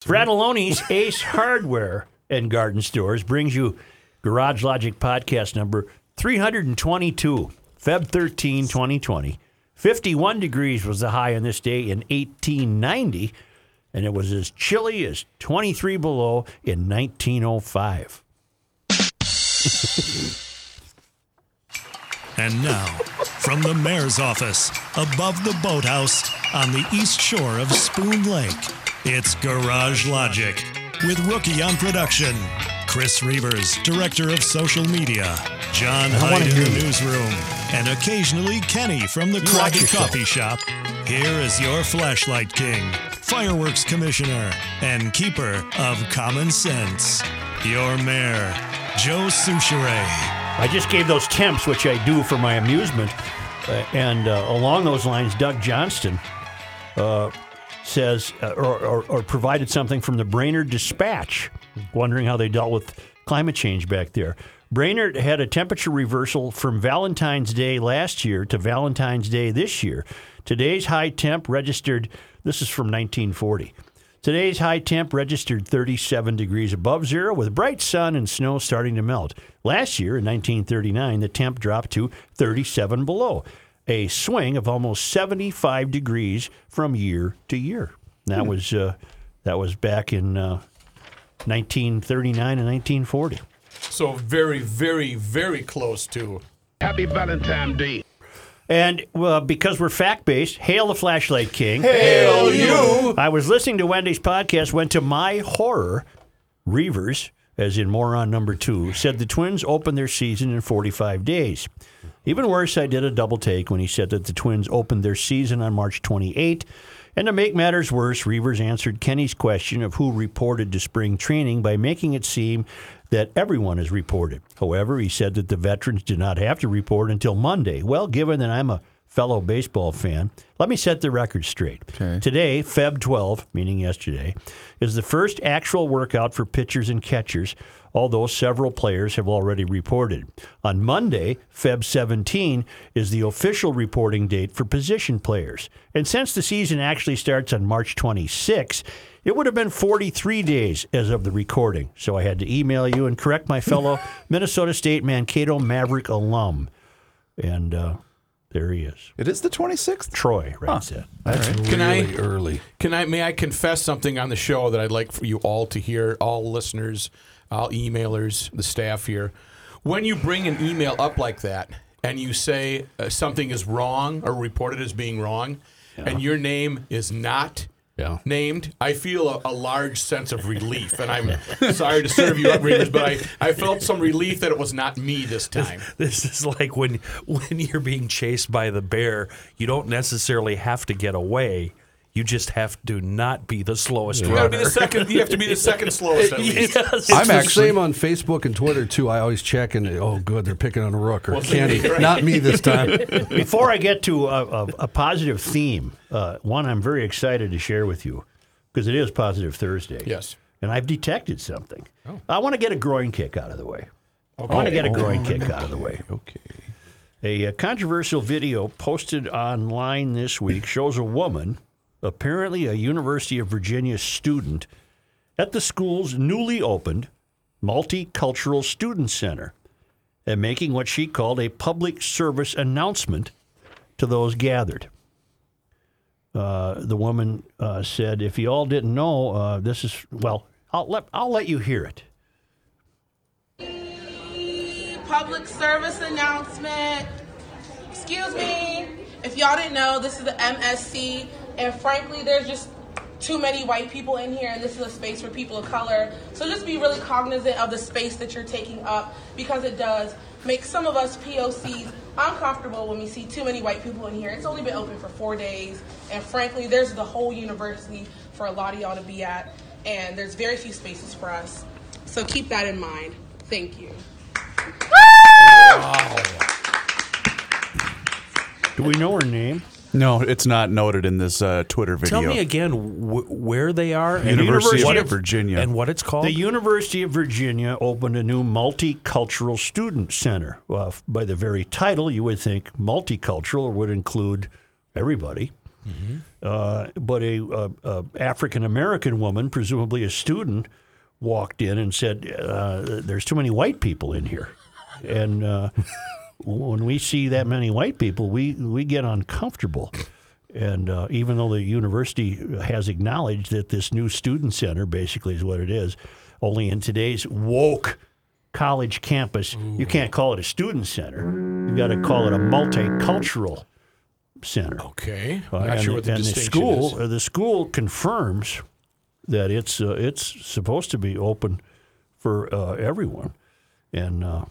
Fratallone's Ace Hardware and Garden Stores brings you Garage Logic podcast number 322, Feb 13, 2020. 51 degrees was the high on this day in 1890, and it was as chilly as 23 below in 1905. And now, from the mayor's office, above the boathouse on the east shore of Spoon Lake, it's Garage Logic with Rookie on production, Chris Reuvers, director of social media, John Hyde in the newsroom, and occasionally Kenny from the Crockett yourself. Coffee Shop. Here is your flashlight king, fireworks commissioner, and keeper of common sense, your mayor, Joe Soucheray. I just gave those temps, which I do for my amusement. Uh, and uh, along those lines, Doug Johnston uh, says, uh, or, or, or provided something from the Brainerd Dispatch, wondering how they dealt with climate change back there. Brainerd had a temperature reversal from Valentine's Day last year to Valentine's Day this year. Today's high temp registered, this is from 1940. Today's high temp registered 37 degrees above zero with bright sun and snow starting to melt. Last year, in 1939, the temp dropped to 37 below, a swing of almost 75 degrees from year to year. That was uh, that was back in uh, 1939 and 1940. So very, very, very close to. Happy Valentine's Day. And uh, because we're fact based, hail the flashlight king. Hail you! I was listening to Wendy's podcast, went to my horror. Reuvers, as in moron number two, said the Twins opened their season in 45 days. Even worse, I did a double take when he said that the Twins opened their season on March 28. And to make matters worse, Reuvers answered Kenny's question of who reported to spring training by making it seem that everyone is reported. However, he said that the veterans did not have to report until Monday. Well, given that I'm a fellow baseball fan, let me set the record straight. Today, Feb 12, meaning yesterday, is the first actual workout for pitchers and catchers, although several players have already reported. On Monday, Feb 17, is the official reporting date for position players. And since the season actually starts on March 26, it would have been 43 days as of the recording. So I had to email you and correct my fellow Minnesota State Mankato Maverick alum. And uh, there he is. It is the 26th? Troy writes it. That's Can I- early. Can I? May I confess something on the show that I'd like for you all to hear, all listeners, all emailers, the staff here. When you bring an email up like that and you say uh, something is wrong or reported as being wrong, and your name is not. Yeah. Named, I feel a, a large sense of relief, and I'm sorry to serve you up, readers, but I, I felt some relief that it was not me this time. This is like when when you're being chased by the bear, you don't necessarily have to get away. You just have to not be the slowest You gotta be runner. the second. You have to be the second slowest at least. Yes. It's I'm the actually- same on Facebook and Twitter too. I always check and oh, good, they're picking on a rook or Well, Kenny. right. Not me this time. Before I get to a, a, a positive theme, uh, one I'm very excited to share with you because it is Positive Thursday. Yes. And I've detected something. I want to get a groin kick out of the way. I want to get a groin kick out of the way. okay. A, uh controversial video posted online this week shows a woman, apparently a University of Virginia student, at the school's newly opened Multicultural Student Center and making what she called a public service announcement to those gathered. Uh, the woman uh, said, "If you all didn't know, uh, this is well. I'll let I'll let you hear it." public service announcement. Excuse me. If y'all didn't know, this is the MSC, and frankly, there's just too many white people in here, and this is a space for people of color. So just be really cognizant of the space that you're taking up because it does make some of us POCs uncomfortable when we see too many white people in here. It's only been open for four days, and frankly, there's the whole university for a lot of y'all to be at, and there's very few spaces for us. So keep that in mind. Thank you. Wow. Do we know her name? No, it's not noted in this uh, Twitter video. Tell me again wh- where they are and University what of Virginia. and what it's called. The University of Virginia opened a new multicultural student center. Well, by the very title, you would think multicultural would include everybody. Uh, but a, a, a African American woman, presumably a student, walked in and said, uh, "There's too many white people in here," and uh, when we see that many white people, we we get uncomfortable. And uh, even though the university has acknowledged that this new student center basically is what it is, only in today's woke college campus, you can't call it a student center. You've got to call it a multicultural center. Okay. Uh, I'm not and sure what the, and distinction school, is. uh, the school confirms that it's uh, it's supposed to be open for uh, everyone, and uh,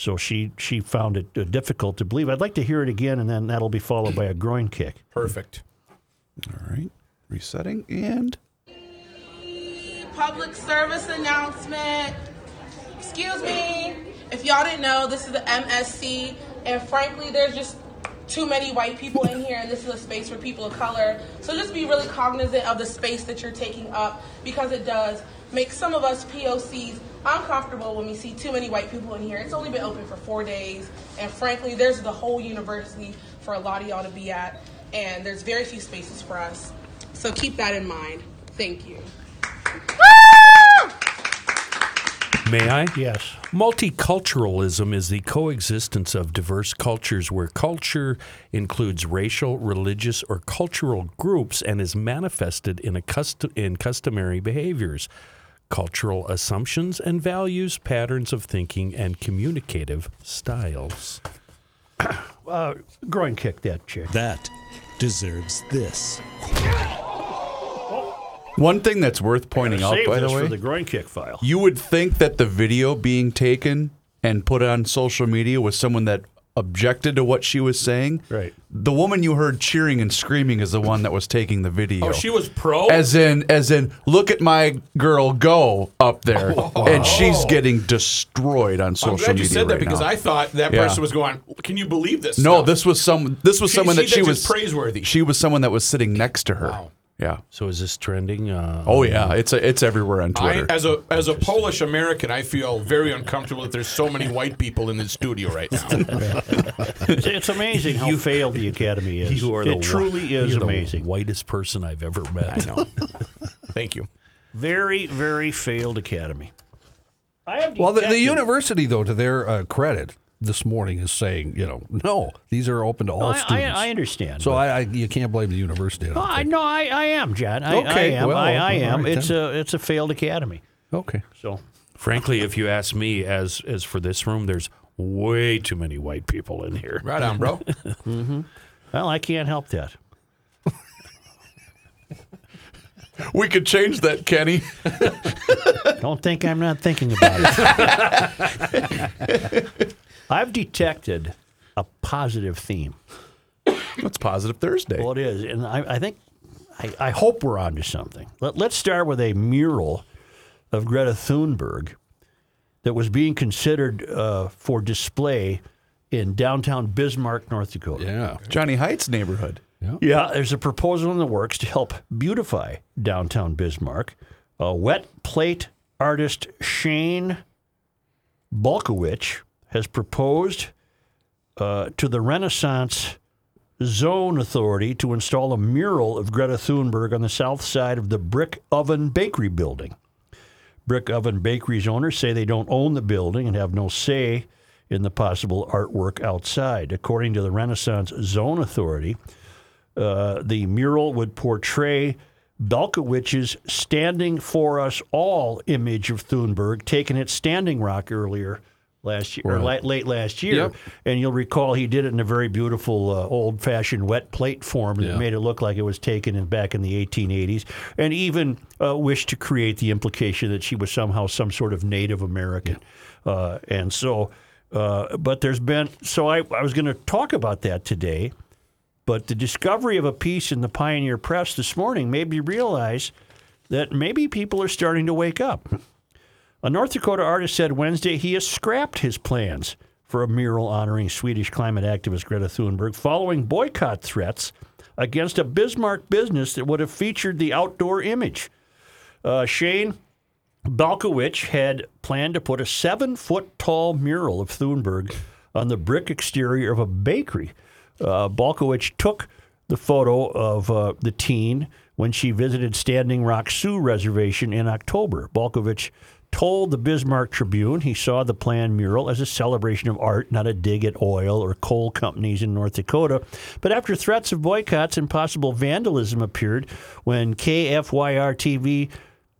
so she she found it uh, difficult to believe. I'd like to hear it again, and then that'll be followed by a groin kick. Perfect. All right. Resetting and Public service announcement. Excuse me. If y'all didn't know, this is the MSC, and frankly, there's just too many white people in here, and this is a space for people of color. So just be really cognizant of the space that you're taking up because it does make some of us POCs uncomfortable when we see too many white people in here. It's only been open for four days, and frankly, there's the whole university for a lot of y'all to be at, and there's very few spaces for us. So keep that in mind. Thank you. May I? Yes. Multiculturalism is the coexistence of diverse cultures where culture includes racial, religious, or cultural groups and is manifested in, a custom, in customary behaviors, cultural assumptions and values, patterns of thinking, and communicative styles. Uh, groin kick that chick. That deserves this. one thing that's worth pointing out, Save by this the way, for the groin kick file. you would think that the video being taken and put on social media was someone that objected to what she was saying. Right. The woman you heard cheering and screaming is the one that was taking the video. Oh, she was pro. As in, as in, look at my girl go up there, oh. and she's getting destroyed on I'm social glad you media said that because now. I thought that Yeah. person was going. Can you believe this? no, stuff?" this was some. This was She- someone she that she was praiseworthy. She was someone that was sitting next to her. Wow. Yeah. So is this trending? Uh, Oh yeah, it's a, it's everywhere on I, Twitter. as a as a Polish American, I feel very uncomfortable that there's so many white people in the studio right now. It's, it's amazing how you, failed the academy is. You are it the truly whi- is you're the amazing. whitest person I've ever met. I know. Thank you. Very, very failed academy. I have Well, the, the university, though, to their uh, credit, this morning is saying, you know, no, these are open to all No, I, I, students. I understand. so I, I, you can't blame the university. I No, I no, I, I am, John. I, Okay, I am. well, I, I am. right it's a it's a failed academy. Okay. So Frankly, if you ask me, as as for this room, there's way too many white people in here. Right on, bro. Mm-hmm. well, I can't help that. we could change that, Kenny. Don't think I'm not thinking about it. I've detected a positive theme. It's Positive Thursday. Well, it is, and I, I think I, I hope we're onto something. Let, let's start with a mural of Greta Thunberg that was being considered uh, for display in downtown Bismarck, North Dakota. Yeah. Johnny Heights neighborhood. Yeah, there's a proposal in the works to help beautify downtown Bismarck. A wet plate artist Shane Balkowitsch has proposed uh, to the Renaissance Zone Authority to install a mural of Greta Thunberg on the south side of the Brick Oven Bakery building. Brick Oven Bakery's owners say they don't own the building and have no say in the possible artwork outside. According to the Renaissance Zone Authority, uh, the mural would portray Balkowitsch's standing for us all image of Thunberg taken at Standing Rock earlier last year, or la- late last year. Yep. And you'll recall he did it in a very beautiful uh, old fashioned wet plate form that Yeah. made it look like it was taken in, back in the 1880s, and even uh, wished to create the implication that she was somehow some sort of Native American. Uh, and so, uh, but there's been, so I, I was going to talk about that today. But the discovery of a piece in the Pioneer Press this morning made me realize that maybe people are starting to wake up. A North Dakota artist said Wednesday he has scrapped his plans for a mural honoring Swedish climate activist Greta Thunberg following boycott threats against a Bismarck business that would have featured the outdoor image. Uh, Shane Balkowitsch had planned to put a seven foot tall mural of Thunberg on the brick exterior of a bakery. Uh, Balkowitsch took the photo of uh, the teen when she visited Standing Rock Sioux Reservation in October. Balkowitsch told the Bismarck Tribune he saw the planned mural as a celebration of art, not a dig at oil or coal companies in North Dakota. But after threats of boycotts and possible vandalism appeared when KFYR TV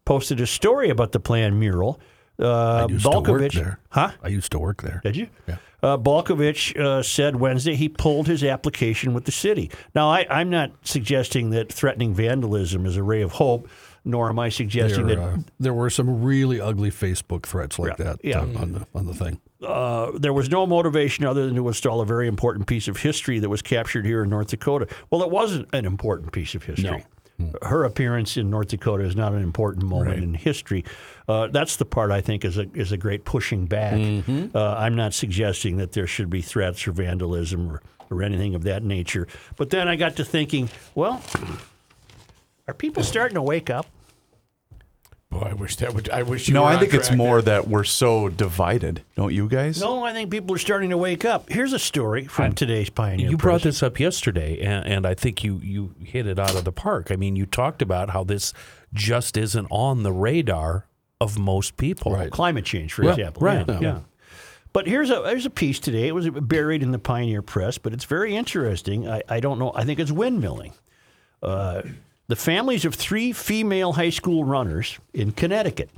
posted a story about the planned mural, uh, I used to work Balkowitsch, there. huh? I used to work there. Did you? Yeah. Uh, Balkowitsch uh, said Wednesday he pulled his application with the city. Now, I, I'm not suggesting that threatening vandalism is a ray of hope, nor am I suggesting There, that uh, there were some really ugly Facebook threats like Yeah, that yeah. uh, on the on the thing. uh, there was no motivation other than to install a very important piece of history that was captured here in North Dakota. Well, it wasn't an important piece of history. Her appearance in North Dakota is not an important moment in history. Uh, that's the part I think is a is a great pushing back. Uh, I'm not suggesting that there should be threats or vandalism or, or anything of that nature. But then I got to thinking, well, are people starting to wake up? Boy, I wish that would. I wish you No, were I on think it's more there. that we're so divided. Don't you guys? No, I think people are starting to wake up. Here's a story from today's Pioneer. You brought Press. this up yesterday, and, and I think you, you hit it out of the park. I mean, you talked about how this just isn't on the radar of most people. Right. climate change, for Yeah, example. right, Yeah. yeah. But here's a here's a piece today. It was buried in the Pioneer Press, but it's very interesting. I, I don't know. I think it's windmilling. Uh, the families of three female high school runners in Connecticut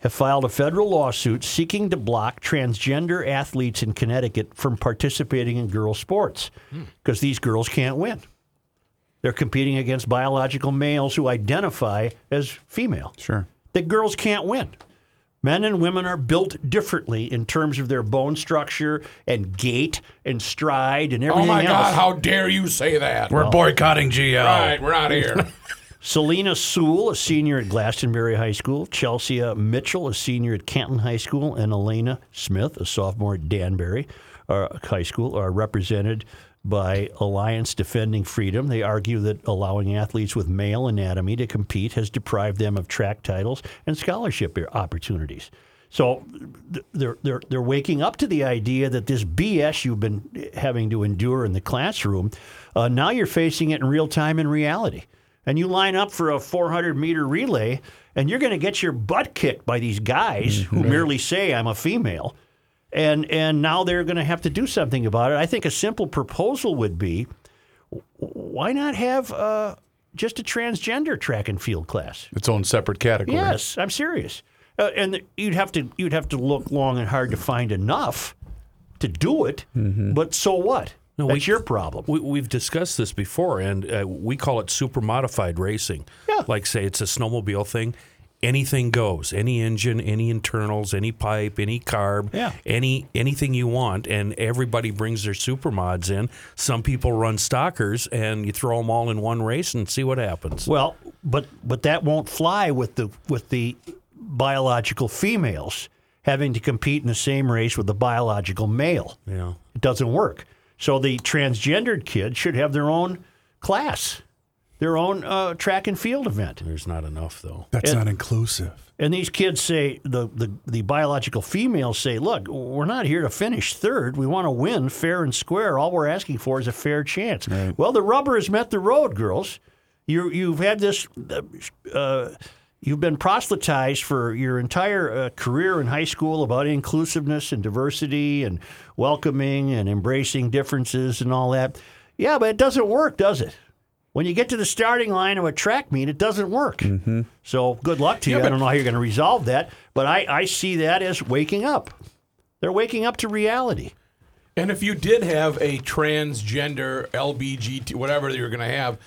have filed a federal lawsuit seeking to block transgender athletes in Connecticut from participating in girls' sports hmm. because these girls can't win. They're competing against biological males who identify as female Sure. that girls can't win. Men and women are built differently in terms of their bone structure and gait and stride and everything. Oh my else. God! How dare you say that? We're boycotting GL. right. We're out of here. Selina Soule, a senior at Glastonbury High School, Chelsea Mitchell, a senior at Canton High School, and Elena Smith, a sophomore at Danbury uh, High School, are represented by Alliance Defending Freedom. They argue that allowing athletes with male anatomy to compete has deprived them of track titles and scholarship opportunities. So they're, they're, they're waking up to the idea that this BS you've been having to endure in the classroom, uh, now you're facing it in real time in reality and you line up for a 400 meter relay, and you're going to get your butt kicked by these guys who merely say, I'm a female. And, and now they're going to have to do something about it. I think a simple proposal would be why not have uh, just a transgender track and field class? Its own separate category. Yes, I'm serious. Uh, and you'd have to you'd have to look long and hard to find enough to do it. But so what? No, That's we- your problem. We, we've discussed this before, and uh, we call it super modified racing. Yeah. Like, say, it's a snowmobile thing. Anything goes. Any engine, any internals, any pipe, any carb, Yeah. any anything you want, and everybody brings their super mods in. Some people run stockers, and you throw them all in one race and see what happens. Well, but but that won't fly with the with the biological females having to compete in the same race with the biological male. yeah. It doesn't work. So the transgendered kid should have their own class, their own uh, track and field event. There's not enough though. That's not inclusive. And these kids say the, the the biological females say, "Look, we're not here to finish third. We want to win fair and square. All we're asking for is a fair chance." Well, the rubber has met the road, girls. You you've had this. Uh, you've been proselytized for your entire uh, career in high school about inclusiveness and diversity and welcoming and embracing differences and all that. Yeah, but it doesn't work, does it? When you get to the starting line of a track meet, it doesn't work. So good luck to you. I don't know how you're going to resolve that, but I, I see that as waking up. They're waking up to reality. And if you did have a transgender LBGT, whatever you're going to have,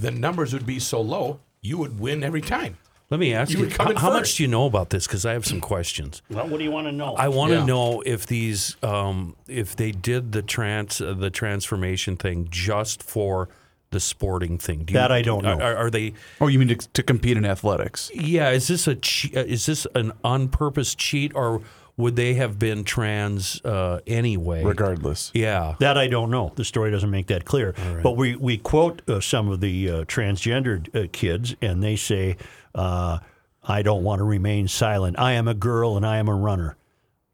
the numbers would be so low, you would win every time. Let me ask You you, how, how much do you know about this? Because I have some questions. Well, what do you want to know? I want to Yeah. know if these, um, if they did the trans, uh, the transformation thing just for the sporting thing. Do That I don't know. Are, are they? Oh, you mean to, to compete in athletics? Yeah. Is this a? che- uh, Is this an on purpose cheat, or would they have been trans uh, anyway? Regardless. Yeah. That I don't know. The story doesn't make that clear. But we, we quote uh, some of the uh, transgendered uh, kids, and they say, uh, I don't want to remain silent. I am a girl and I am a runner.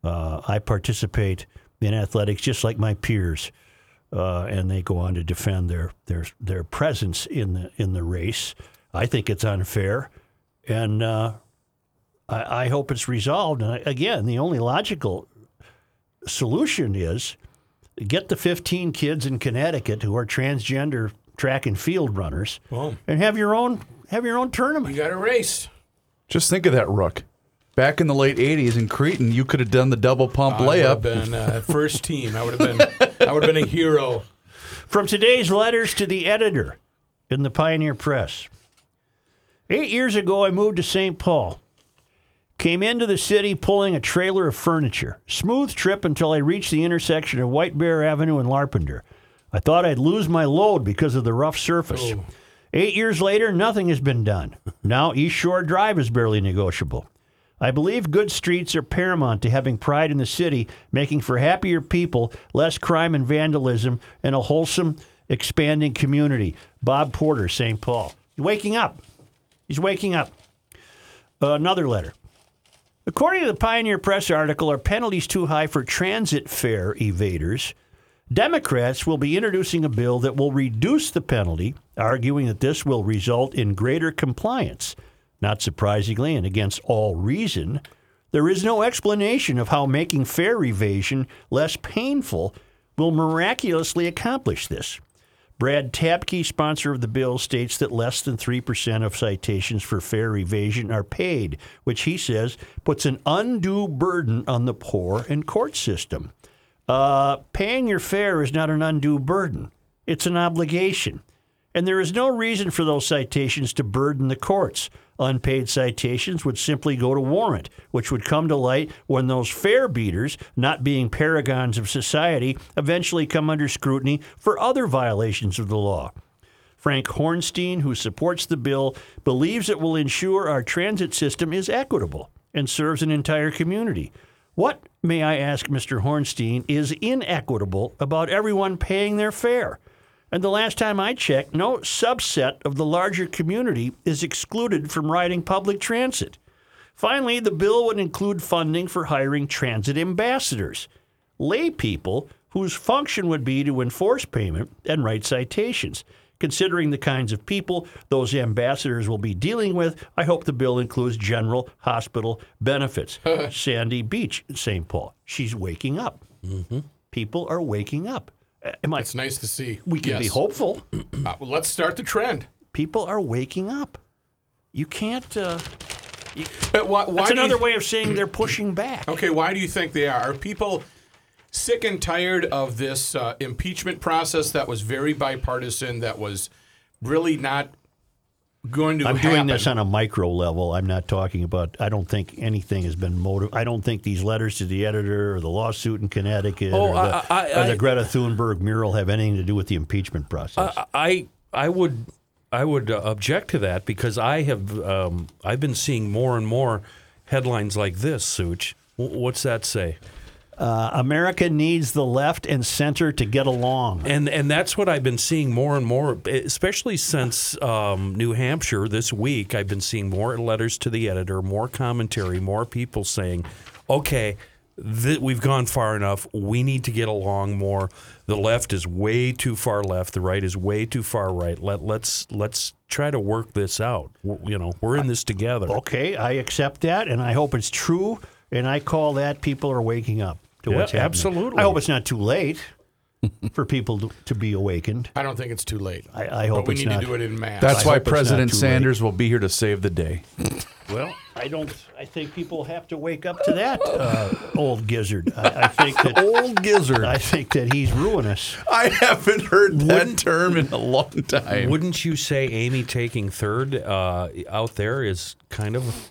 Uh, I participate in athletics just like my peers. Uh, and they go on to defend their their their presence in the in the race. I think it's unfair, and uh, I, I hope it's resolved. And again, the only logical solution is get the 15 kids in Connecticut who are transgender track and field runners, Boom. and have your own have your own tournament. You tournament. got a race. Just think of that, Rook. Back in the late '80s in Cretin, you could have done the double pump I would have layup. been uh, first team. I would have been. I would have been a hero. From today's letters to the editor in the Pioneer Press. Eight years ago, I moved to St. Paul. Came into the city pulling a trailer of furniture. Smooth trip until I reached the intersection of White Bear Avenue and Larpenteur. I thought I'd lose my load because of the rough surface. Oh. Eight years later, nothing has been done. Now East Shore Drive is barely negotiable. I believe good streets are paramount to having pride in the city, making for happier people, less crime and vandalism, and a wholesome, expanding community. Bob Porter, St. Paul. He's waking up. He's waking up. Uh, another letter. According to the Pioneer Press article, are penalties too high for transit fare evaders? Democrats will be introducing a bill that will reduce the penalty, arguing that this will result in greater compliance. Not surprisingly, and against all reason, there is no explanation of how making fare evasion less painful will miraculously accomplish this. Brad Tabke, sponsor of the bill, states that less than 3% of citations for fare evasion are paid, which he says puts an undue burden on the poor and court system. Uh, paying your fare is not an undue burden, it's an obligation. And there is no reason for those citations to burden the courts. Unpaid citations would simply go to warrant, which would come to light when those fare beaters, not being paragons of society, eventually come under scrutiny for other violations of the law. Frank Hornstein, who supports the bill, believes it will ensure our transit system is equitable and serves an entire community. What, may I ask Mr. Hornstein, is inequitable about everyone paying their fare? And the last time I checked, no subset of the larger community is excluded from riding public transit. Finally, the bill would include funding for hiring transit ambassadors, lay people whose function would be to enforce payment and write citations. Considering the kinds of people those ambassadors will be dealing with, I hope the bill includes general hospital benefits. Sandy Beach, St. Paul. She's waking up. Mm-hmm. People are waking up. Uh, Am I, It's nice to see. we can be Yes. hopeful. Uh, well, let's start the trend. People are waking up. You can't. Uh, But why, why that's do you- another way of saying they're pushing back. Okay, why do you think they are? Are people sick and tired of this uh, impeachment process that was very bipartisan, that was really not going to I'm happen? doing this on a micro level. I'm not talking about. I don't think anything has been motive. I don't think these letters to the editor or the lawsuit in Connecticut Oh, or, the, I- I- or the Greta Thunberg mural have anything to do with the impeachment process. I I would I would uh, object to that because I have um, I've been seeing more and more headlines like this. Such, what's that say? Uh, America needs the left and center to get along. And and that's what I've been seeing more and more, especially since um, New Hampshire this week. I've been seeing more letters to the editor, more commentary, more people saying, "Okay, th- we've gone far enough. We need to get along more. The left is way too far left. The right is way too far right. Let let's let's try to work this out. You know, we're in this together." Okay, I accept that, and I hope it's true. And I call that people are waking up to Yeah, what's happening. absolutely. I hope it's not too late for people to, to be awakened. I don't think it's too late. I, I hope but we need not. to do it in mass. That's I why hope it's not President too late. Sanders will be here to save the day. Well, I don't. I think people have to wake up to that uh, old gizzard. I, I think that Old gizzard. I think that he's ruinous. I haven't heard that term in a long time. Wouldn't you say Amy taking third uh, out there is kind of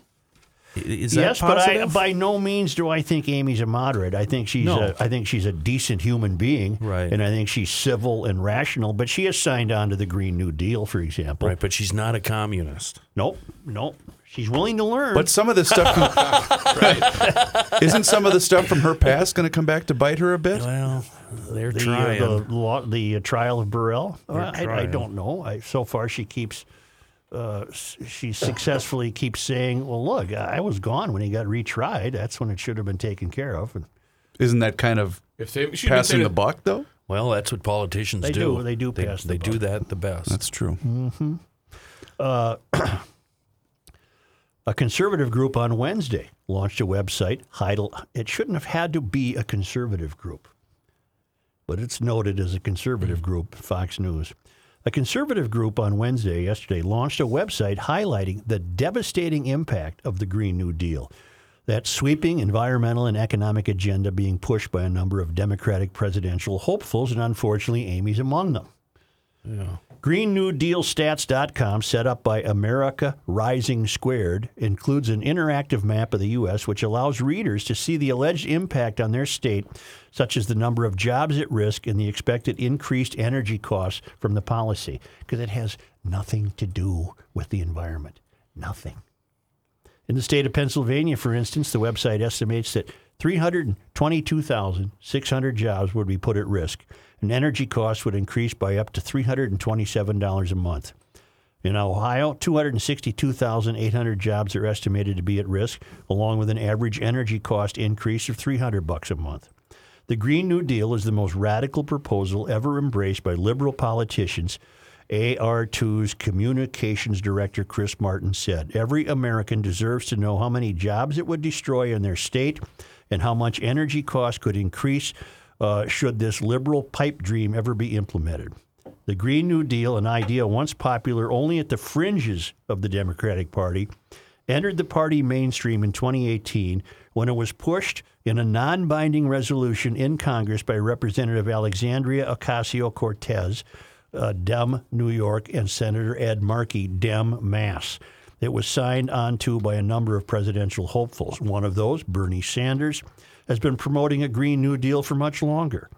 is that yes, but I, by no means do I think Amy's a moderate. I think she's No. a, I think she's a decent human being, Right. And I think she's civil and rational. But she has signed on to the Green New Deal, for example. Right, but she's not a communist. Nope, nope. She's willing to learn. But some of the stuff, from, isn't some of the stuff from her past going to come back to bite her a bit? Well, they're the, uh, trying. the, law, the uh, trial of Burrell. Uh, I, I don't know. I, so far, she keeps. Uh, she successfully keeps saying, "Well, look, I was gone when he got retried. That's when it should have been taken care of." And Isn't that kind of if they, passing the buck, though? Well, that's what politicians They do. do. They do pass the They do buck. that the best. That's true. Mm-hmm. Uh, a conservative group on Wednesday launched a website. Heidel. It shouldn't have had to be a conservative group, but it's noted as a conservative mm. group. Fox News. A conservative group on Wednesday, yesterday, launched a website highlighting the devastating impact of the Green New Deal. That sweeping environmental and economic agenda being pushed by a number of Democratic presidential hopefuls, and unfortunately, Amy's among them. GreenNewDealStats.com, set up by America Rising Squared, includes an interactive map of the U.S. which allows readers to see the alleged impact on their state, such as the number of jobs at risk and the expected increased energy costs from the policy, because it has nothing to do with the environment. Nothing. In the state of Pennsylvania, for instance, the website estimates that 322,600 jobs would be put at risk, and energy costs would increase by up to $327 a month. In Ohio, 262,800 jobs are estimated to be at risk, along with an average energy cost increase of 300 bucks a month. The Green New Deal is the most radical proposal ever embraced by liberal politicians. AR2's communications director Chris Martin said, Every American deserves to know how many jobs it would destroy in their state and how much energy costs could increase uh, should this liberal pipe dream ever be implemented. The Green New Deal, an idea once popular only at the fringes of the Democratic Party, entered the party mainstream in 2018 when it was pushed in a non binding resolution in Congress by Representative Alexandria Ocasio Cortez, uh, Dem, New York, and Senator Ed Markey, Dem, Mass. It was signed onto by a number of presidential hopefuls. One of those, Bernie Sanders, has been promoting a Green New Deal for much longer.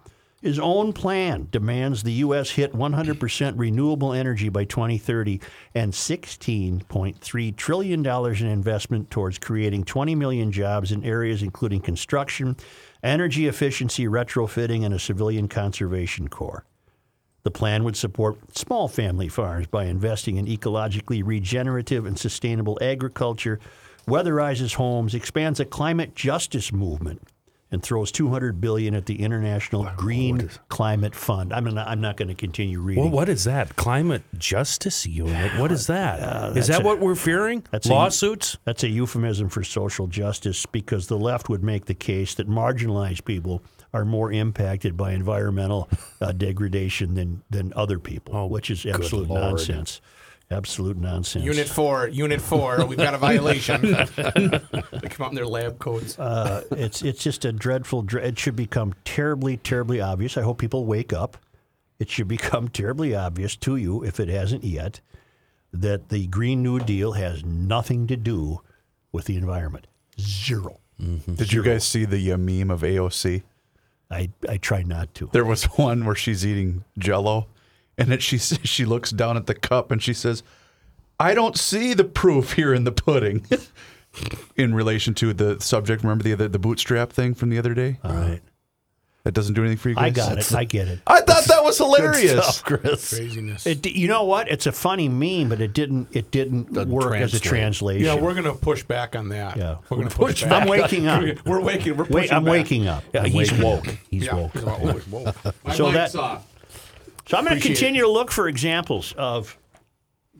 His own plan demands the U.S. hit 100% renewable energy by 2030 and $16.3 trillion in investment towards creating 20 million jobs in areas including construction, energy efficiency, retrofitting, and a civilian conservation corps. The plan would support small family farms by investing in ecologically regenerative and sustainable agriculture, weatherizes homes, expands a climate justice movement, and throws 200 billion at the International Green Climate Fund. I'm not, I'm not going to continue reading. Well, what is that? Climate Justice Unit? What is that? Is Uh, that's that a- what we're fearing? that's a- Lawsuits? That's a euphemism for social justice because the left would make the case that marginalized people are more impacted by environmental uh, degradation than, than other people, which is absolute nonsense. Absolute nonsense. Unit four, Unit four, we've got a violation. they come out in their lab coats. uh, it's it's just a dreadful. dre- It should become terribly, terribly obvious. I hope people wake up. It should become terribly obvious to you, if it hasn't yet, that the Green New Deal has nothing to do with the environment. Zero. Did you guys see the uh, meme of AOC? I, I try not to. There was one where she's eating Jello, and it, she she looks down at the cup and she says, "I don't see the proof here in the pudding." in relation to the subject, remember the the, the bootstrap thing from the other day? All right. That doesn't do anything for you guys. I got it. I get it. I thought that was hilarious. Stuff, Chris. Craziness. It, you know what? It's a funny meme, but it didn't. It didn't work as a translate. translation. yeah, we're gonna push back on that. Yeah. we're gonna push back. I'm waking up. We're waking. We're Wait, I'm back. waking up. Yeah, I'm he's waking up. woke. He's Yeah. woke. Whoa, whoa, whoa. So that- So I'm going to continue to look for examples of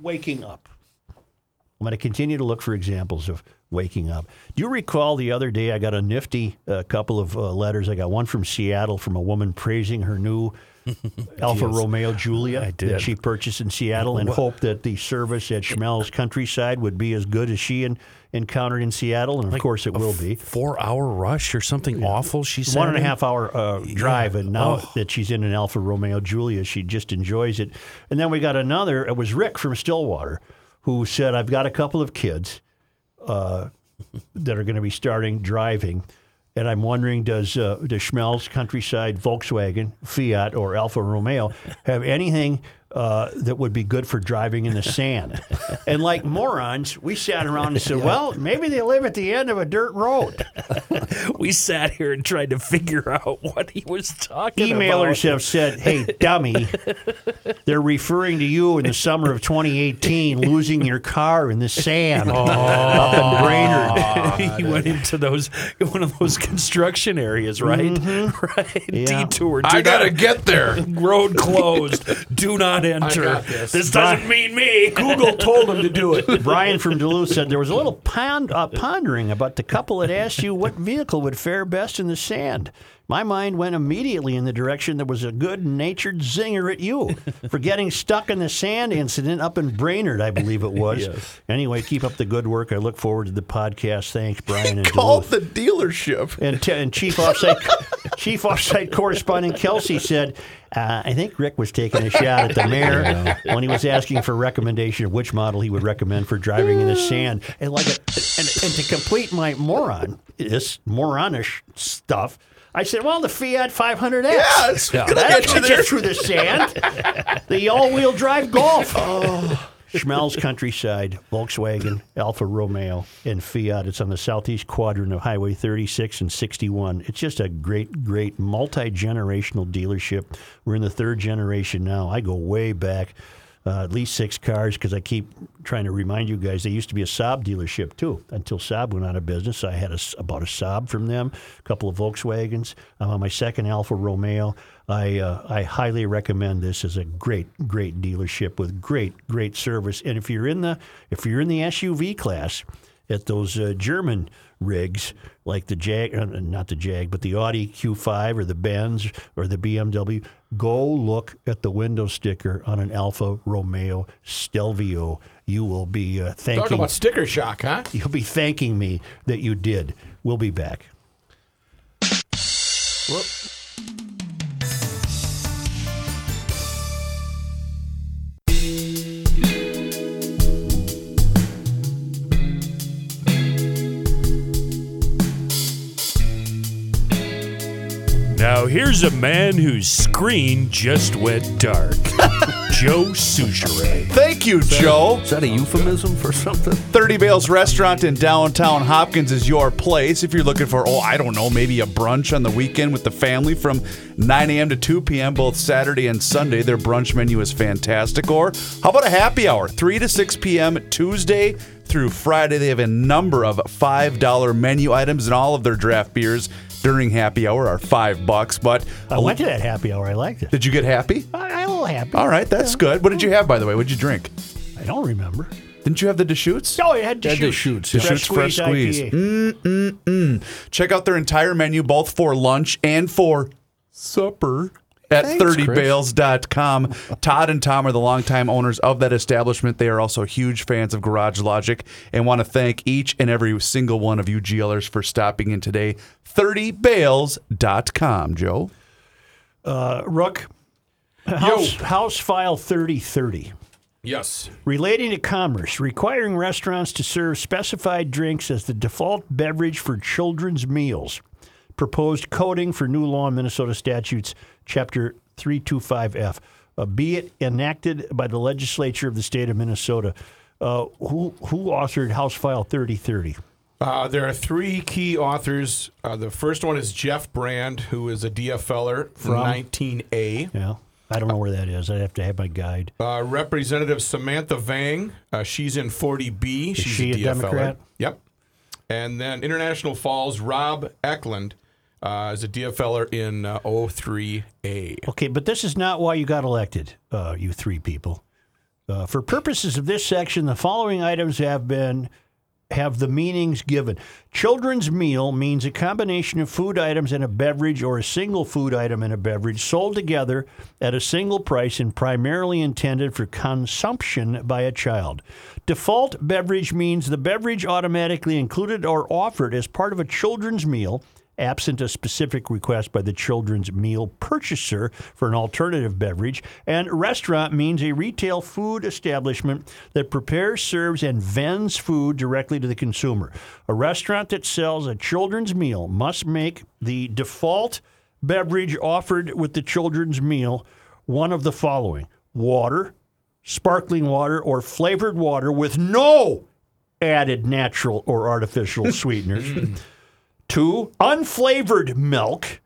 waking up. I'm going to continue to look for examples of waking up. Do you recall the other day I got a nifty uh, couple of uh, letters? I got one from Seattle from a woman praising her new Alfa Romeo Giulia that she purchased in Seattle and hoped that the service at Schmelz Countryside would be as good as she en- encountered in Seattle. And of course, it will be. Four hour rush or something awful, she said. One and a half hour uh, drive, and now Oh. that she's in an Alfa Romeo Giulia, she just enjoys it. And then we got another. It was Rick from Stillwater who said, "I've got a couple of kids uh, that are going to be starting driving." And I'm wondering, does uh, does Schmelz Countryside Volkswagen, Fiat, or Alfa Romeo have anything uh, that would be good for driving in the sand? and like morons, we sat around and said, "Well, maybe they live at the end of a dirt road." We sat here and tried to figure out what he was talking Emailers about. have said, "Hey, dummy, they're referring to you in the summer of 2018 losing your car in the sand up in Brainerd." he went into those one of those construction areas, right? Right. Yeah. Detour. I gotta get there. Road closed. Do not enter. got this. doesn't mean me. Google told him to do it. Brian from Duluth said there was a little pond, uh, pondering about the couple that asked you what vehicle would fare best in the sand. My mind went immediately in the direction that was a good natured zinger at you for getting stuck in the sand incident up in Brainerd, I believe it was. Anyway, keep up the good work. I look forward to the podcast. Thanks, Brian and Call Duluth. the dealership. And, t- and chief offsite chief offsite correspondent Kelsey said, uh, "I think Rick was taking a shot at the mayor when he was asking for recommendation of which model he would recommend for driving in the sand." And like, a, and, and to complete my moron this moronish stuff. I said, well, the Fiat 500X. Yeah, it's gonna That'll get you there. through the sand. the all-wheel drive Golf. Oh. Schmelz Countryside, Volkswagen, Alfa Romeo, and Fiat. It's on the southeast quadrant of Highway 36 and 61. It's just a great, great multi generational dealership. We're in the third generation now. I go way back, uh, at least six cars, because I keep trying to remind you guys they used to be a Saab dealership too until Saab went out of business. I had a, about a Saab from them, a couple of Volkswagens. I'm on my second Alfa Romeo. I uh, I highly recommend this as a great great dealership with great great service. And if you're in the if you're in the SUV class at those uh, German rigs like the Jag, uh, not the Jag, but the Audi Q5 or the Benz or the BMW, go look at the window sticker on an Alfa Romeo Stelvio. You will be uh, Talk thanking about sticker shock, huh? you'll be thanking me that you did. We'll be back. Now here's a man whose screen just went dark. Joe Soucheray. Thank you, Joe. Is that a euphemism for something? 30 Bales Restaurant in downtown Hopkins is your place if you're looking for, oh, I don't know, maybe a brunch on the weekend with the family from 9 a.m. to 2 p.m. both Saturday and Sunday. Their brunch menu is fantastic. Or how about a happy hour, 3 to 6 p.m. Tuesday through Friday? They have a number of $5 menu items, and all of their draft beers during happy hour are 5 bucks. But I went to that happy hour. I liked it. did you get happy? I, I'm a little happy. All right, that's good. What did you have, by the way? What did you drink? I don't remember. Didn't you have the Deschutes? Oh, it had to Had shoot. Deschutes, Fresh Deschutes Fresh Squeeze. IPA. Check out their entire menu, both for lunch and for supper. At Thanks, 30bales.com. Todd and Tom are the longtime owners of that establishment. They are also huge fans of Garage Logic and want to thank each and every single one of you GLers for stopping in today. 30bales.com, Joe. Uh, Rook, House, House File 3030. Yes. Relating to commerce, requiring restaurants to serve specified drinks as the default beverage for children's meals. Proposed coding for new law in Minnesota statutes, Chapter 325F. Uh, be it enacted by the legislature of the state of Minnesota. Uh, who, who authored House File 3030? Uh, there are three key authors. Uh, the first one is Jeff Brand, who is a DFLer from, 19A. Yeah, I don't know where that is. I'd have to have my guide. Uh, Representative Samantha Vang, uh, she's in 40B. She's she a, a DFLer. Democrat? Yep. And then International Falls, Rob Ecklund uh, is a DFLer in uh, 03A. Okay, but this is not why you got elected, uh, you three people. Uh, for purposes of this section, the following items have been have the meanings given. Children's meal means a combination of food items and a beverage or a single food item and a beverage sold together at a single price and primarily intended for consumption by a child. Default beverage means the beverage automatically included or offered as part of a children's meal absent a specific request by the children's meal purchaser for an alternative beverage. And restaurant means a retail food establishment that prepares, serves, and vends food directly to the consumer. A restaurant that sells a children's meal must make the default beverage offered with the children's meal one of the following water, sparkling water, or flavored water with no added natural or artificial sweeteners. Two, unflavored milk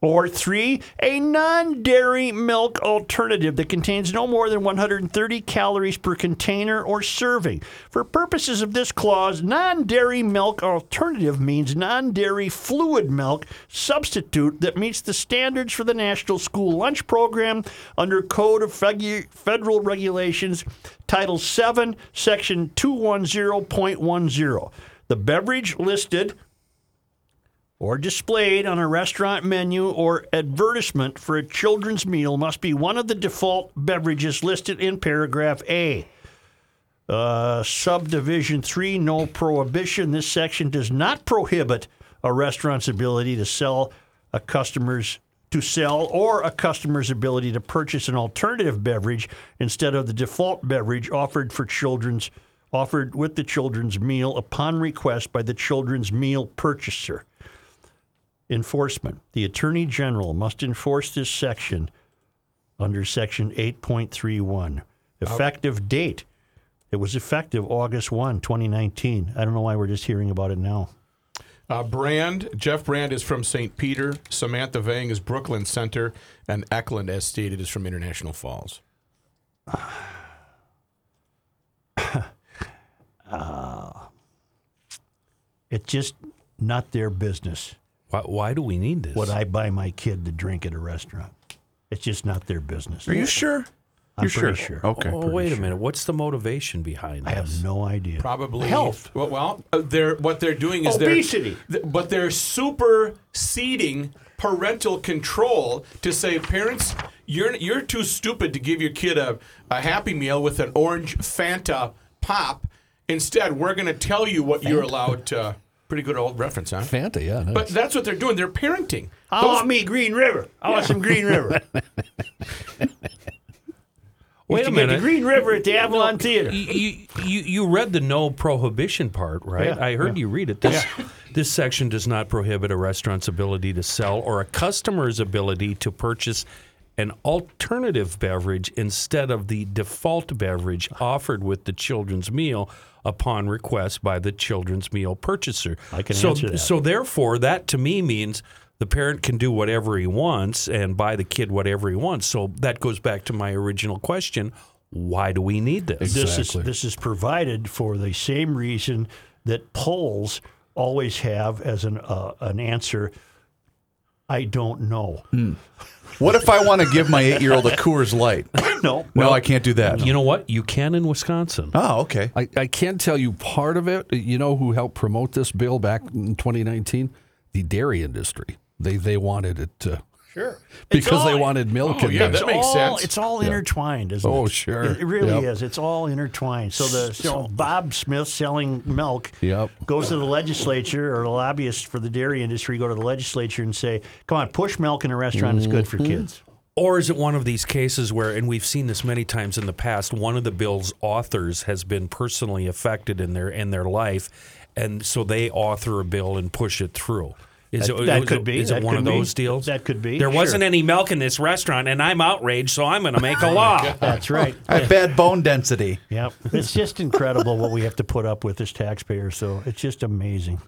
Or three, a non dairy milk alternative that contains no more than 130 calories per container or serving. For purposes of this clause, non dairy milk alternative means non dairy fluid milk substitute that meets the standards for the National School Lunch Program under Code of Federal Regulations, Title 7, Section 210.10. The beverage listed or displayed on a restaurant menu or advertisement for a children's meal must be one of the default beverages listed in paragraph A. Uh, subdivision 3, no prohibition. This section does not prohibit a restaurant's ability to sell a customer's to sell or a customer's ability to purchase an alternative beverage instead of the default beverage offered for children's offered with the children's meal upon request by the children's meal purchaser. Enforcement. The Attorney General must enforce this section under Section 8.31. Effective date. It was effective August 1, 2019. I don't know why we're just hearing about it now. Uh, Brand, Jeff Brand is from St. Peter. Samantha Vang is Brooklyn Center. And Ecklund, as stated, is from International Falls. It's just not their business Why, why do we need this? Would I buy my kid to drink at a restaurant. It's just not their business. Are you sure? I'm You're pretty sure? sure. Okay. oh, wait a minute. What's the motivation behind I this? have no idea. Probably Health. Well, well uh, they're what they're doing is Obesity. They're, th- but they're superseding parental control to say, parents, you're you're too stupid to give your kid a, a Happy Meal with an orange Fanta pop. Instead, we're going to tell you what you're allowed to. Pretty good old reference, huh? Fanta, yeah. nice. But that's what they're doing. They're parenting. I want me Green River. I want some Green River. Wait a minute. The Green River at the Avalon Theater. you, you, you you read the no prohibition part, right? Yeah, I heard you read it. This, this section does not prohibit a restaurant's ability to sell or a customer's ability to purchase an alternative beverage instead of the default beverage offered with the children's meal upon request by the children's meal purchaser. I can so, answer that. So therefore, that to me means the parent can do whatever he wants and buy the kid whatever he wants. So that goes back to my original question: Why do we need this? This is this is provided for the same reason that polls always have as an uh, an answer. I don't know. What if I want to give my eight year old a Coors Light? No, No, I can't do that. You know what? You can in Wisconsin. Oh, okay. I, I can't tell you part of it. You know who helped promote this bill back in 2019? The dairy industry. They they wanted it to sure because they wanted milk. Oh, in yeah, there. that It's makes all, sense. It's all intertwined, isn't it? Oh, sure. It really Yep. is. It's all intertwined. So the so Bob Smith selling milk Yep. goes to the legislature or the lobbyists for the dairy industry go to the legislature and say, "Come on, push milk in a restaurant. It's good for Mm-hmm. kids." Or is it one of these cases where, and we've seen this many times in the past, one of the bill's authors has been personally affected in their in their life, and so they author a bill and push it through. Is That- it, that is could it- be. Is it one could of be. those deals? That could be, There sure. wasn't any milk in this restaurant, and I'm outraged, so I'm going to make a oh, law. That's right. I have bad bone density. Yep. It's just incredible what we have to put up with as taxpayers. So it's just amazing.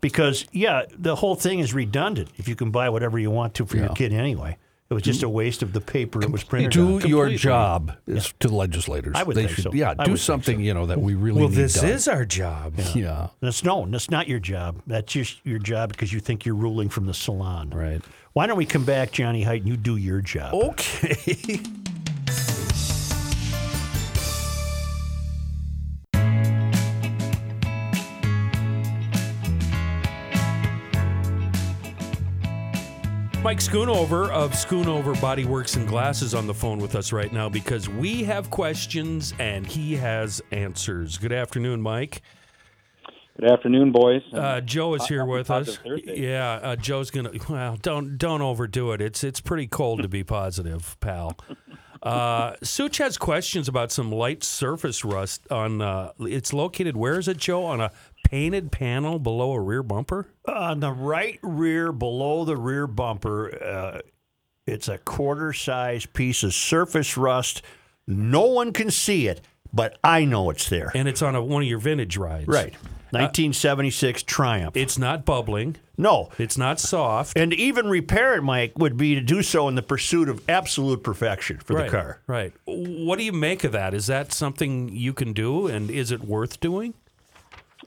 Because, yeah, the whole thing is redundant if you can buy whatever you want to for your kid anyway. It was just a waste of the paper it was printed do on. your Completely. job is to the legislators. I would they think should, so. Yeah, I do would think something so. you know that we really Well, need this done. is our job. yeah. That's no, that's not your job. That's just your job because you think you're ruling from the salon. Right. Why don't we come back, Johnny Height, and you do your job? Okay. Mike Schoonover of Schoonover Body Works and Glasses on the phone with us right now because we have questions and he has answers. Good afternoon, Mike. Good afternoon, boys. Uh, Joe is here with us. Thursday. Yeah, uh, Joe's gonna. Well, don't don't overdo it. It's it's pretty cold to be positive, pal. Uh, Such has questions about some light surface rust on. Uh, it's located. Where is it, Joe? On a painted panel below a rear bumper. On the right rear, below the rear bumper, uh, it's a quarter size piece of surface rust. No one can see it, but I know it's there. And it's on a, one of your vintage rides. Right. 1976 Triumph. It's not bubbling. no, It's not soft. and even repair it, Mike, would be to do so in the pursuit of absolute perfection for right, the car. Right. What do you make of that? Is that something you can do, and is it worth doing?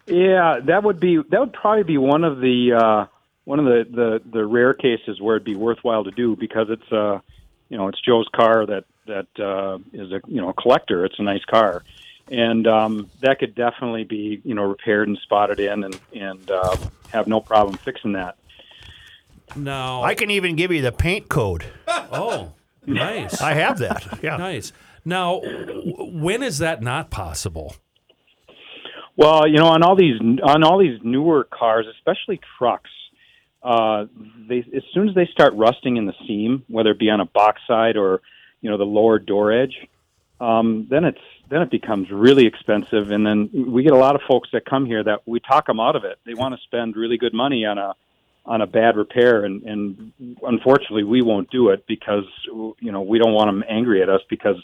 Yeah, that would be that would probably be one of the uh, one of the, the the rare cases where it'd be worthwhile to do because it's uh you know it's Joe's car that that uh, is a you know a collector. It's a nice car, and um, that could definitely be you know repaired and spotted in and and uh, have no problem fixing that. No. I can even give you the paint code. oh, nice. I have that. Yeah. nice. Now, when is that not possible? Well, you know, on all these on all these newer cars, especially trucks, uh, they as soon as they start rusting in the seam, whether it be on a box side or you know the lower door edge, um, then it's then it becomes really expensive. And then we get a lot of folks that come here that we talk them out of it. They want to spend really good money on a on a bad repair, and, and unfortunately, we won't do it because you know we don't want them angry at us because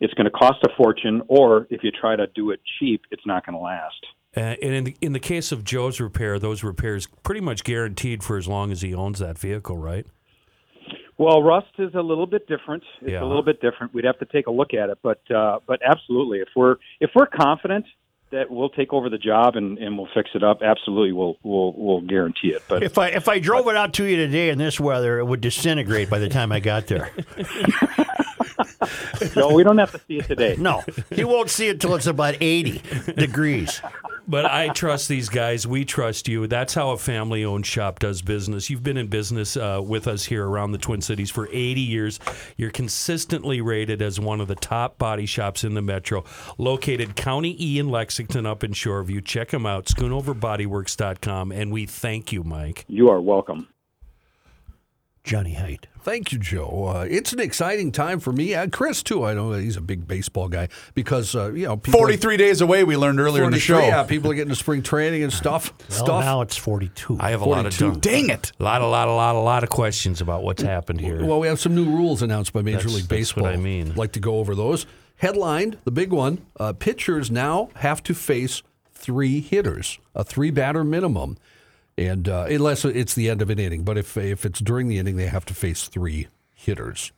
it's going to cost a fortune, or if you try to do it cheap, it's not going to last. Uh, and in the, in the case of Joe's repair, those repairs pretty much guaranteed for as long as he owns that vehicle, right? Well, rust is a little bit different. It's Yeah. a little bit different. We'd have to take a look at it, but uh, but absolutely, if we're if we're confident that we'll take over the job and, and we'll fix it up, absolutely, we'll we'll we'll guarantee it. But If I if I drove it out to you today in this weather, it would disintegrate by the time I got there. no, we don't have to see it today. No, you won't see it till it's about 80 degrees. But I trust these guys. We trust you. That's how a family owned shop does business. You've been in business uh, with us here around the Twin Cities for 80 years. You're consistently rated as one of the top body shops in the metro. Located County E in Lexington up in Shoreview. Check them out, schoonoverbodyworks.com. And we thank you, Mike. You are welcome. Johnny Height. Thank you, Joe. Uh, it's an exciting time for me. Uh, Chris, too. I know he's a big baseball guy because, uh, you know, people. 43 days away, we learned earlier in the show. Yeah, people are getting to spring training and stuff. Well, stuff. now it's 42. I have a lot of 42. Dang it. A lot, a lot, a lot, a lot of questions about what's happened here. Well, we have some new rules announced by Major That's- League that's what Baseball. I mean. I'd like to go over those. Headlined, the big one: uh, pitchers now have to face three hitters, a three batter minimum, and uh, unless it's the end of an inning. But if if it's during the inning, they have to face three hitters.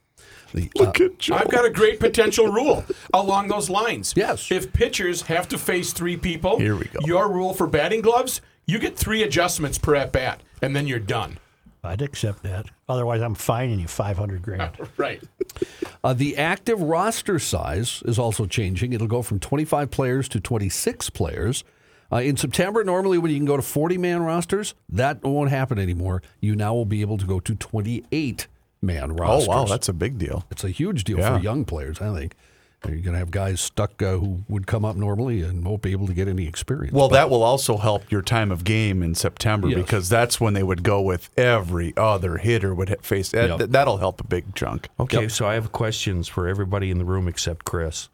The, uh, I've got a great potential rule along those lines. Yes. If pitchers have to face three people, Here we go. Your rule for batting gloves, you get three adjustments per at bat, and then you're done. I'd accept that. Otherwise, I'm fining you 500 grand. Right. Uh, the active roster size is also changing. It'll go from 25 players to 26 players. Uh, in September, normally when you can go to 40 man rosters, that won't happen anymore. You now will be able to go to 28 man rosters. Oh, wow. That's a big deal. it's a huge deal Yeah. for young players, I think. You're going to have guys stuck uh, who would come up normally and won't be able to get any experience. Well, But- that will also help your time of game in September Yes. because that's when they would go with every other hitter would face. That, Yep. That'll help a big chunk. Okay, so I have questions for everybody in the room except Chris.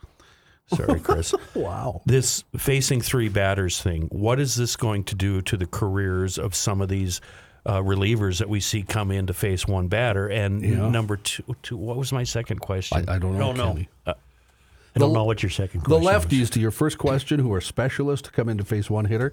Sorry, Chris. wow. this facing three batters thing, what is this going to do to the careers of some of these uh, relievers that we see come in to face one batter? And Yeah. number two, two, what was my second question? I, I don't know. Don't know. Kenny. I don't know what your second The question lefties, to your first question, who are specialists to come in to face one hitter,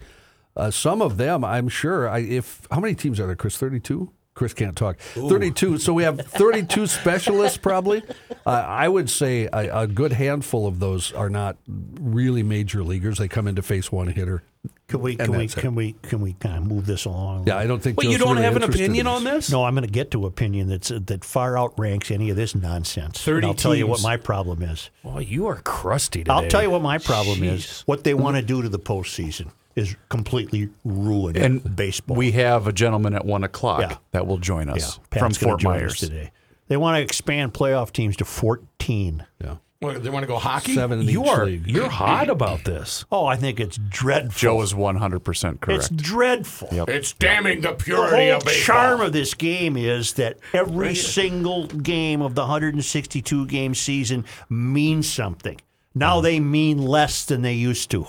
uh, some of them, I'm sure. I, if how many teams are there, Chris? Thirty-two. Chris can't talk. Thirty-two. So we have thirty-two specialists, probably. Uh, I would say a, a good handful of those are not really major leaguers. They come in to face one hitter. Can we can we can we can we kind of move this along? Yeah, I don't think. But you don't really have an opinion in on this? No, I'm going to get to opinion that's that far outranks any of this nonsense. And 30 I'll tell you what my problem is. Boy, you are crusty today. I'll tell you what my problem is. What they want to do to the postseason is completely ruin And baseball. We have a gentleman at one o'clock Yeah. that will join us Pat's from Fort Myers. today. They want to expand playoff teams to 14. Yeah, What, they want to go hockey? seven in You each are league. you're hot about this. Oh, I think it's dreadful. Joe is 100% correct. it's correct. dreadful. It's damning the The purity whole of baseball. The charm of this game is that every single game of the 162 game season means something. Now mm. they mean less than they used to.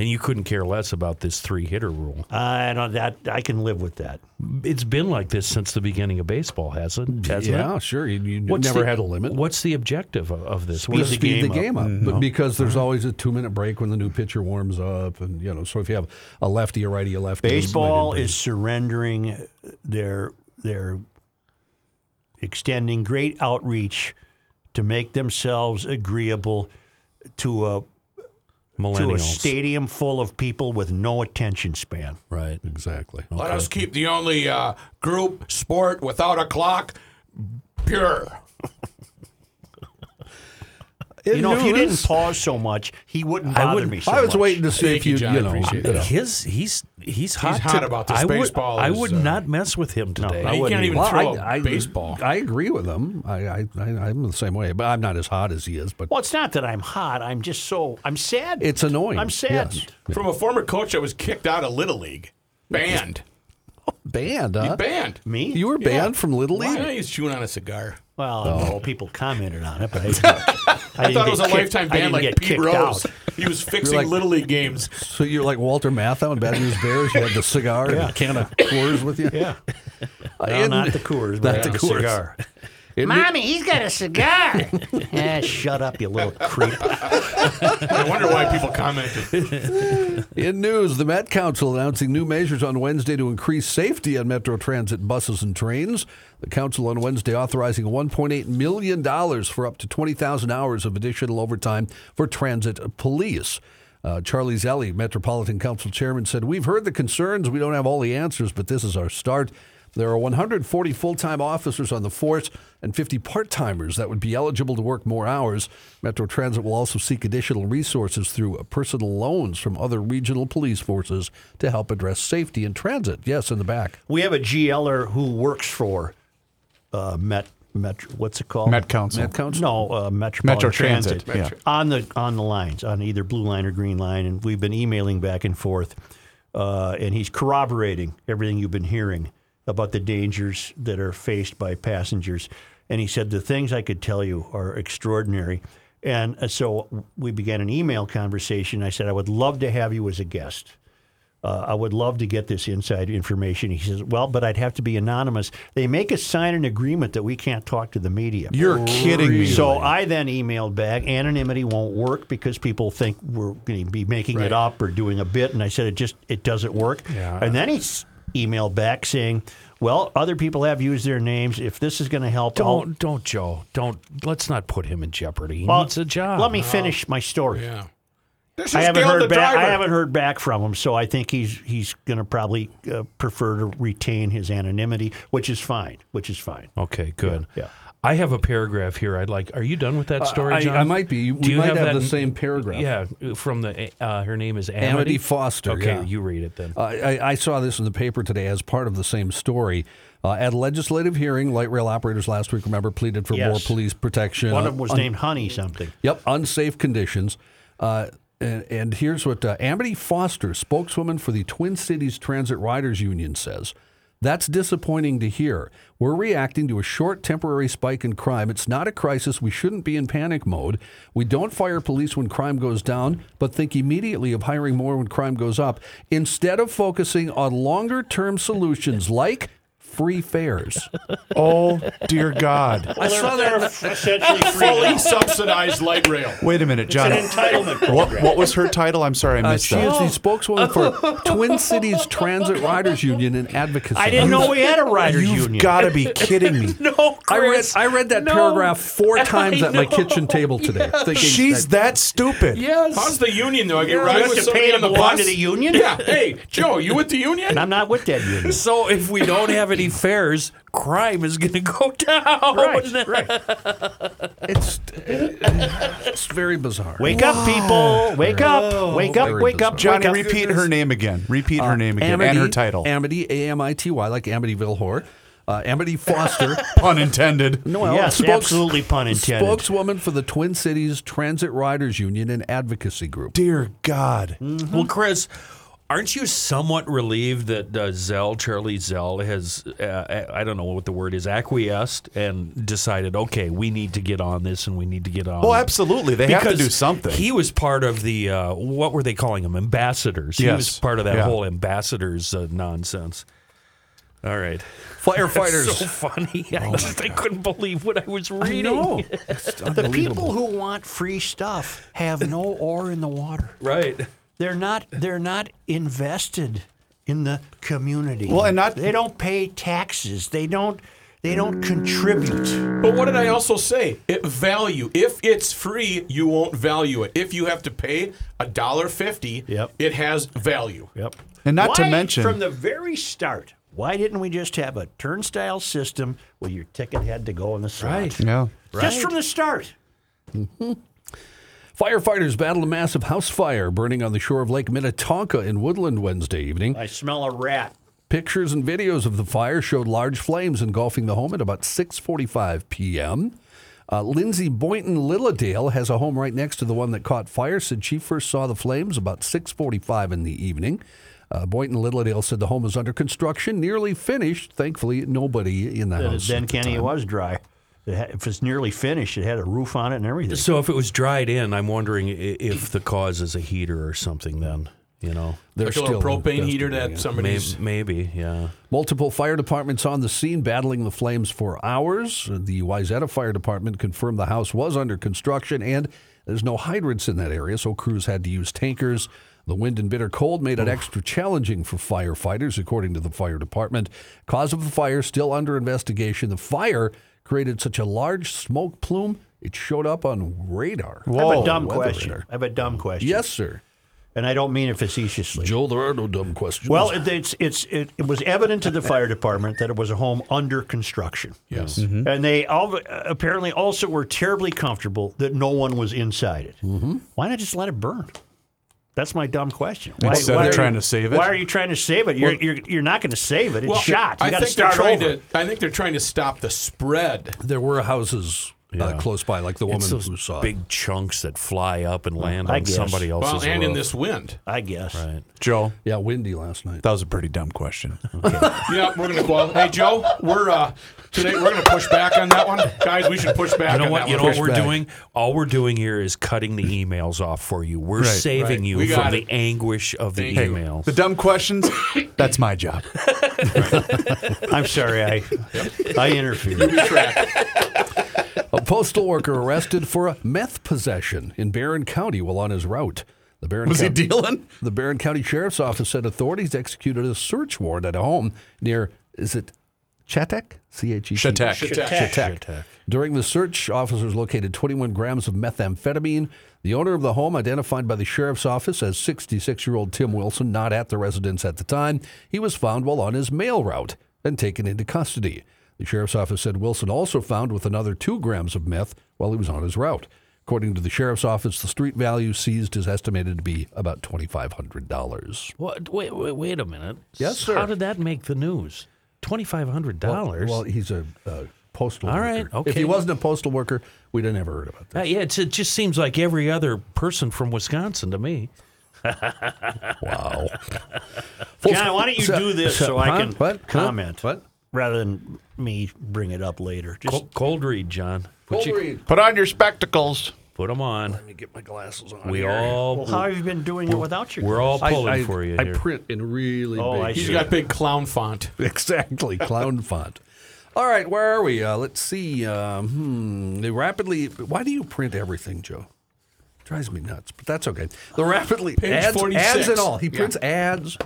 And you couldn't care less about this three hitter rule. I don't that I can live with that. It's been like this since the beginning of baseball, hasn't, hasn't yeah, it? sure. You, you What's never the- had a limit. What's the objective of, of this? Speed to the it? speed the game up. game up, mm-hmm. but because there's mm-hmm. always a two minute break when the new pitcher warms up, and you know, so if you have a lefty, a righty, a lefty, Baseball is surrendering their their extending great outreach to make themselves agreeable to a to a millennials. stadium full of people with no attention span. Right. exactly. Let us keep the only uh, group sport without a clock pure. you know, if you didn't pause so much, he wouldn't I bother wouldn't- me so I was much. waiting to see Thank if you, you, John. you know, Appreciate you it. know. His he's he's hot. hot to- about this. I would, Baseball I is, would uh, not mess with him today. I you can't even either. throw I, a I, baseball. I agree with him. I, I, I, I'm the same way, but I'm not as hot as he is. But Well, it's not that I'm hot. I'm just so I'm sad. it's annoying. I'm saddened. Yes. From a former coach that was kicked out of Little League. Banned. Banned, He huh? banned. Me? You were banned from Little League. Yeah, he's chewing on a cigar. well, Oh. no, people commented on it, but I, didn't- I, I thought it was a kicked- lifetime I ban like get Pete kicked Rose. out. He was fixing like- Little League games. So you're like Walter Matthau and Bad News Bears. You had the cigar and a can of Coors with you. Yeah. Well, not the Coors, but not the, the Coors. cigar. In- Mommy, he's got a cigar. eh, shut up, you little creep. I wonder why people commented. In news, the Met Council announcing new measures on Wednesday to increase safety on Metro Transit buses and trains. The council on Wednesday authorizing $1.8 million for up to 20,000 hours of additional overtime for transit police. Uh, Charlie Zelle, Metropolitan Council Chairman, said, We've heard the concerns. We don't have all the answers, but this is our start. There are 140 full time officers on the force and 50 part timers that would be eligible to work more hours. Metro Transit will also seek additional resources through personal loans from other regional police forces to help address safety in transit. Yes, in the back. We have a GLer who works for uh, Met Metro. What's it called? Met Council. Met Council? No, uh, Metropolitan Metro Transit, yeah. On the on the lines, on either blue line or green line, and we've been emailing back and forth, uh, and he's corroborating everything you've been hearing about the dangers that are faced by passengers. And he said the things I could tell you are extraordinary. And uh, so we began an email conversation. I said I would love to have you as a guest. Uh, I would love to get this inside information. He says, "Well, but I'd have to be anonymous. They make us sign an agreement that we can't talk to the media." You're kidding me. So I then emailed back. Anonymity won't work because people think we're going to be making it up or doing a bit, and I said it just it doesn't work. Yeah. And then he s- emailed back saying, "Well, other people have used their names. If this is going to help, I'll- Don't don't Joe. Don't let's not put him in jeopardy. He well, needs a job. Let me finish my story. Yeah. This I is haven't Gail heard the back. I haven't heard back from him, so I think he's he's going to probably uh, prefer to retain his anonymity, which is fine. Which is fine. Okay, good. Yeah, yeah. I have a paragraph here. I'd like. Are you done with that story, I, John? I might be. We Do you might have, that the same paragraph. Yeah, from the. Uh, her name is Amity, Amity Foster, Okay, yeah. you read it then. Uh, I, I saw this in the paper today as part of the same story. Uh, at a legislative hearing, light rail operators last week, remember, pleaded for more police protection. One uh, of them was un- named Honey something. Yep, unsafe conditions. Uh, and, and here's what uh, Amity Foster, spokeswoman for the Twin Cities Transit Riders Union, says. That's disappointing to hear. We're reacting to a short temporary spike in crime. It's not a crisis. We shouldn't be in panic mode. We don't fire police when crime goes down, but think immediately of hiring more when crime goes up, instead of focusing on longer term solutions like free fares. Oh dear God! I saw that essentially Fully subsidized light rail. Wait a minute, John. an entitlement What, program. what was her title? I'm sorry, I Uh, missed she that. is the spokeswoman for Twin Cities Transit Riders Union and Advocacy. I didn't know we had a riders You've union. got to be kidding me. no, I read, I read that No. paragraph four times I at my know. kitchen table today. Thinking She's that- that stupid. Yes. How's the union though? I get You right have with to somebody pay to on the belong bus. to the union? Yeah. Hey, Joe, you with the union? and I'm not with that union. So if we don't have any fares, crime is going to go down. Right, right. it's, it's very bizarre. Wake up, people! Wake up! Wake up! Very Wake up! Johnny, wake up. repeat her name again. Repeat her name again Amity, and her title. Amity, A M I T Y, like Amityville Horror. Uh, Amity Foster. Pun intended. Noel, Yes, absolutely pun intended. Spokeswoman for the Twin Cities Transit Riders Union and Advocacy Group. Dear God. Well, Chris, Aren't you somewhat relieved that uh, Zelle, Charlie Zelle, has, uh, I don't know what the word is, acquiesced and decided, okay, we need to get on this and we need to get on Well, absolutely. They have to do something. He was part of the, uh, what were they calling them? Ambassadors. He Yes. was part of that Yeah. whole ambassadors uh, nonsense. All right. Firefighters. That's so funny. I just I couldn't believe what I was reading. know. The people who want free stuff have no ore in the water. Right. They're not. They're not invested in the community. Well, and not- They don't pay taxes. They don't. They don't contribute. But what did I also say? It value. If it's free, you won't value it. If you have to pay a dollar fifty, Yep. it has value. Yep. And not to mention- from the very start, why didn't we just have a turnstile system where your ticket had to go in the side? yeah. Right. Just from the start. Firefighters battled a massive house fire burning on the shore of Lake Minnetonka in Woodland Wednesday evening. I smell a rat. Pictures and videos of the fire showed large flames engulfing the home at about 6:45 p.m. Uh, Lindsay Boynton Lilladale has a home right next to the one that caught fire. Said she first saw the flames about 6:45 in the evening. Uh, Boynton Lilladale said the home was under construction, nearly finished. Thankfully, nobody in the Uh, house. then Kenny, was dry. It had, if it's nearly finished, it had a roof on it and everything. So if it was dried in, I'm wondering if the cause is a heater or something. Then you know, They're Like a propane heater that it. somebody's. maybe, maybe, yeah. Multiple fire departments on the scene battling the flames for hours. The Wayzata Fire Department confirmed the house was under construction and there's no hydrants in that area, so crews had to use tankers. The wind and bitter cold made it extra challenging for firefighters, according to the fire department. Cause of the fire still under investigation. The fire created such a large smoke plume it showed up on radar. I have a dumb Weather question. radar. I have a dumb question. Yes, sir. and I don't mean it facetiously. Joe, there are no dumb questions. Well, it, it's it's it, it was evident to the fire department that it was a home under construction. Yes. And they all, apparently also were terribly comfortable that no one was inside it. Mm-hmm. Why not just let it burn? That's my dumb question. Why, Instead of why are trying you- to save it? Why are you trying to save it? You're, you're, you're not going to save it. It's shot. You I got to think they're start trying over. to. I think they're trying to stop the spread. there were houses uh, close by, like the woman It's those who saw it. big chunks that fly up and land I on guess. somebody else's Well, and in this wind. I guess. Right. Joe, Yeah, windy last night. that was a pretty dumb question. Yeah, we're gonna go. Hey, Joe, we're uh, today we're gonna push back on that one, guys. We should push back. You know on what? That You know what we're back. doing? All we're doing here is cutting the emails off for you. We're saving right. you We from it. the anguish of the Thank you. emails. The dumb questions, that's my job. I'm sorry. I I interfered. A postal worker arrested for a meth possession in Barron County while on his route. The Barron Was he County, dealing? The Barron County Sheriff's Office said authorities executed a search warrant at a home near, is it Chetek? C H E T. Chautauqua. Chautauqua. During the search, officers located 21 grams of methamphetamine. The owner of the home, identified by the sheriff's office as 66 year old Tim Wilson, not at the residence at the time, he was found while on his mail route and taken into custody. The sheriff's office said Wilson also found with another two grams of meth while he was on his route. According to the sheriff's office, the street value seized is estimated to be about $2,500. What? Wait, wait, wait a minute. Yes, sir. How did that make the news? Twenty five hundred dollars. Well, he's a, uh postal All worker. right, If he wasn't a postal worker, we'd have never heard about that. Uh, yeah, it's, it just seems like every other person from Wisconsin to me. Wow. John, why don't you do this so- so I huh? can What? Comment? What? Rather than me bring it up later. Just Cold, cold read, John. Put, you, Put on your spectacles. put them on. Let me get my glasses on. We here. all well, how have you been doing it without your we're all I- pulling I, for you I here. print in really Oh, big. I He's see. got big clown font. exactly clown font. All right, where are we? Uh, let's see. Um, hmm, the rapidly. Why do you print everything, Joe? Drives me nuts, but that's okay. The rapidly Page ads, 46. ads and all. He Yeah. prints ads.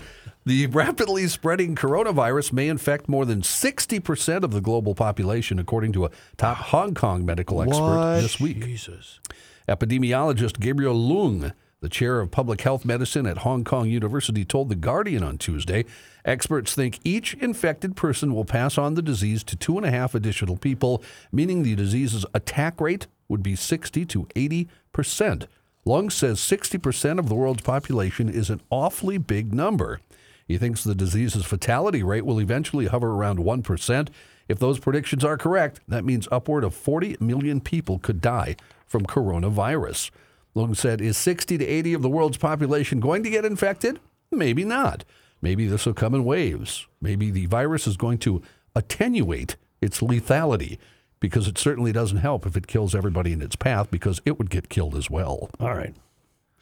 The rapidly spreading coronavirus may infect more than 60% of the global population, according to a top Hong Kong medical expert this week. Jesus. Epidemiologist Gabriel Leung, the chair of public health medicine at Hong Kong University, told The Guardian on Tuesday experts think each infected person will pass on the disease to two and a half additional people, meaning the disease's attack rate would be 60 to 80 percent. Leung says 60 percent of the world's population is an awfully big number. He thinks the disease's fatality rate will eventually hover around 1%. If those predictions are correct, that means upward of 40 million people could die from coronavirus. Leung said, Is 60 to 80 of the world's population going to get infected? Maybe not. Maybe this will come in waves. Maybe the virus is going to attenuate its lethality because it certainly doesn't help if it kills everybody in its path because it would get killed as well. All right.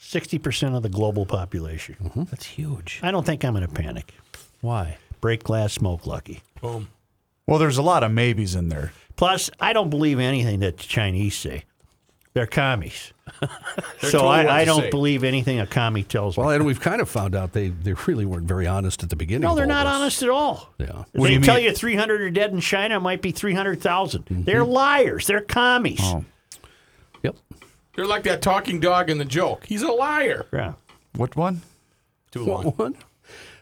60% of the global population. Mm-hmm. That's huge. I don't think I'm going to panic. Why? Break glass, smoke lucky. Boom. Well, there's a lot of maybes in there. Plus, I don't believe anything that the Chinese say. They're commies. They're so told I, I don't say. believe anything a commie tells me. Well, and we've kind of found out they, they really weren't very honest at the beginning. no, they're not this. honest at all. Yeah. If What do they you tell mean? you 300 are dead in China, it might be 300,000. Mm-hmm. They're liars. They're commies. Oh, Yep. They're like that talking dog in the joke. He's a liar. Yeah. what one? Too What long. one?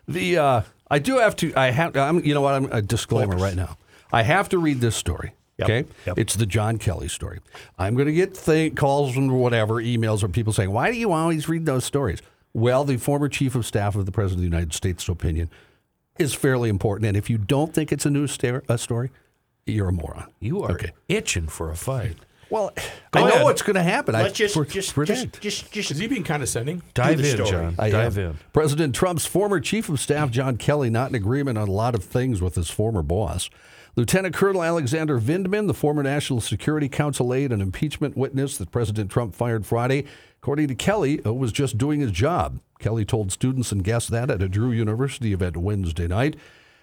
The uh, I do have to. I have. I'm. You know what? I'm a disclaimer right now. I have to read this story. Yep, Okay, yep. it's the John Kelly story. I'm going to get th- calls and whatever emails from people saying, "Why do you always read those stories?" Well, the former chief of staff of the president of the United States' opinion is fairly important, and if you don't think it's a news sta- a story, you're a moron. You are Okay. itching for a fight. Well, Go I know ahead. what's going to happen. I Let's just, pre- just, predict. just, just, just, Is he being condescending? Dive the in, story. John. I Dive am. in. President Trump's former chief of staff, John Kelly, not in agreement on a lot of things with his former boss. Lieutenant Colonel Alexander Vindman, the former National Security Council aide and impeachment witness that President Trump fired Friday, according to Kelly, uh, was just doing his job. Kelly told students and guests that at a Drew University event Wednesday night.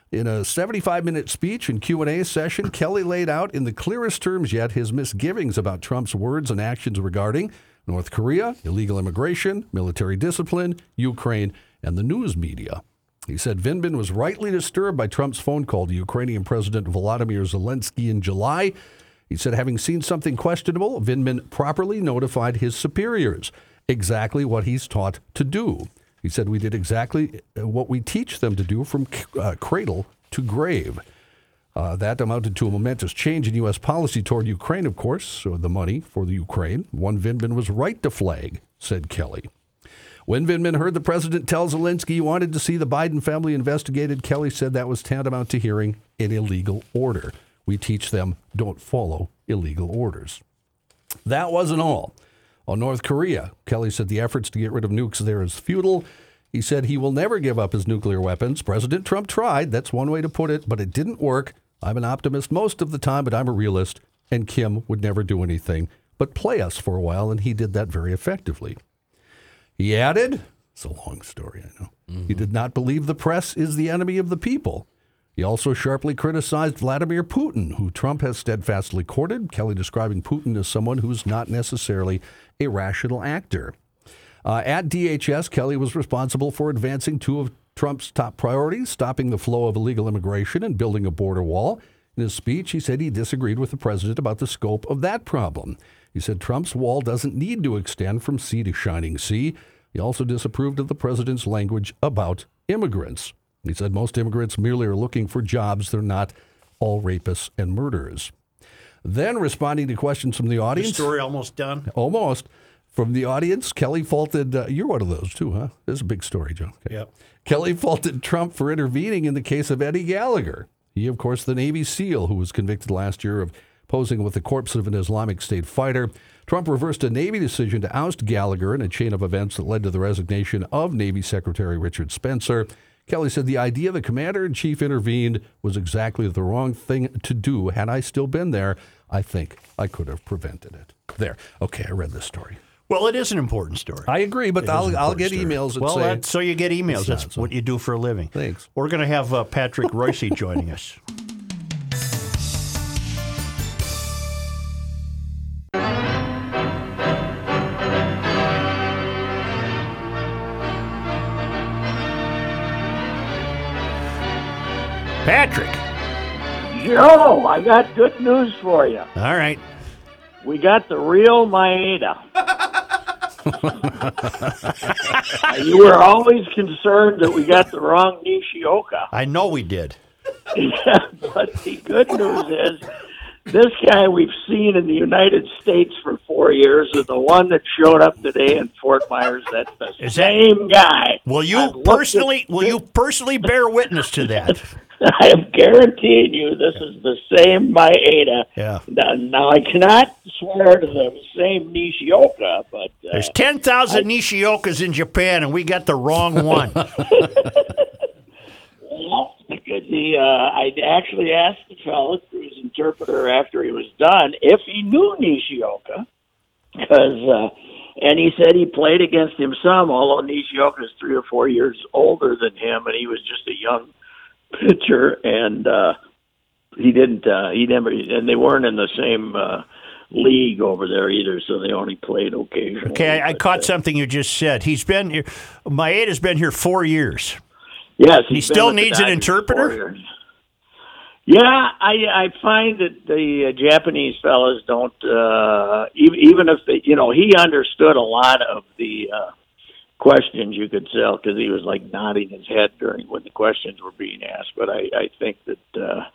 In a 75-minute speech and Q&A session, Kelly laid out in the clearest terms yet his misgivings about Trump's words and actions regarding North Korea, illegal immigration, military discipline, Ukraine, and the news media. He said Vindman was rightly disturbed by Trump's phone call to Ukrainian President Volodymyr Zelensky in July. He said, having seen something questionable, Vindman properly notified his superiors, exactly what he's taught to do. He said, We did exactly uh, what we teach them to do from uh, cradle to grave. Uh, that amounted to a momentous change in U.S. policy toward Ukraine, of course, so the money for the Ukraine. One Vindman was right to flag, said Kelly. When Vindman heard the president tell Zelensky he wanted to see the Biden family investigated, Kelly said that was tantamount to hearing an illegal order. We teach them don't follow illegal orders. That wasn't all. On North Korea, Kelly said the efforts to get rid of nukes there is futile. He said he will never give up his nuclear weapons. President Trump tried, that's one way to put it, but it didn't work. I'm an optimist most of the time, but I'm a realist, and Kim would never do anything but play us for a while, and he did that very effectively. He added, it's a long story, I know. He mm-hmm. did not believe the press is the enemy of the people. He also sharply criticized Vladimir Putin, who Trump has steadfastly courted, Kelly describing Putin as someone who's not necessarily a rational actor. Uh, at DHS, Kelly was responsible for advancing two of Trump's top priorities stopping the flow of illegal immigration and building a border wall. In his speech, he said he disagreed with the president about the scope of that problem. He said Trump's wall doesn't need to extend from sea to shining sea. He also disapproved of the president's language about immigrants. He said most immigrants merely are looking for jobs. They're not all rapists and murderers. Then, responding to questions from the the audience, story almost done. almost from the audience, Kelly faulted. Uh, you're one of those too, huh? This is a big story, John. Okay. Yep. Kelly faulted Trump for intervening in the case of Eddie Gallagher. He, of course, the Navy SEAL who was convicted last year of posing with the corpse of an Islamic State fighter. Trump reversed a Navy decision to oust Gallagher in a chain of events that led to the resignation of Navy Secretary Richard Spencer. Kelly said the idea the commander in chief intervened was exactly the wrong thing to do. Had I still been there, I think I could have prevented it. There. Okay, I read this story. Well, it is an important story. I agree, but I'll, I'll get story. emails that well, say so you get emails. That's what you do for a living. Thanks. We're going to have uh, Patrick Royce joining us. Patrick. Joe, I got good news for you. All right. We got the real Maeda. you were always concerned that we got the wrong Nishioka. I know we did. yeah, but the good news is this guy we've seen in the United States for four years is the one that showed up today in Fort Myers. That's the Is that- same guy. Will you I've at- personally? Will you personally bear witness to that? I am guaranteeing you this is the same Maeda. Yeah. Now, now I cannot swear to the same Nishioka, but uh, There's 10,000 Nishiokas in Japan, and we got the wrong one. well, because he, uh, I actually asked the fellow, through his interpreter, after he was done, if he knew Nishioka, because, uh, and he said he played against him some, although Nishioka is three or four years older than him, and he was just a young pitcher, and uh, he didn't, uh, he never, and they weren't in the same. Uh, league over there either, so they only played occasionally. Okay, I, I caught uh, something you just said. He's been here, Maeda's been here four years. Yes, He still needs an interpreter? Yeah, I I find that the uh, Japanese fellows don't uh, even even if they you know he understood a lot of the uh, questions you could tell because he was like nodding his head during when the questions were being asked. But I I think that uh,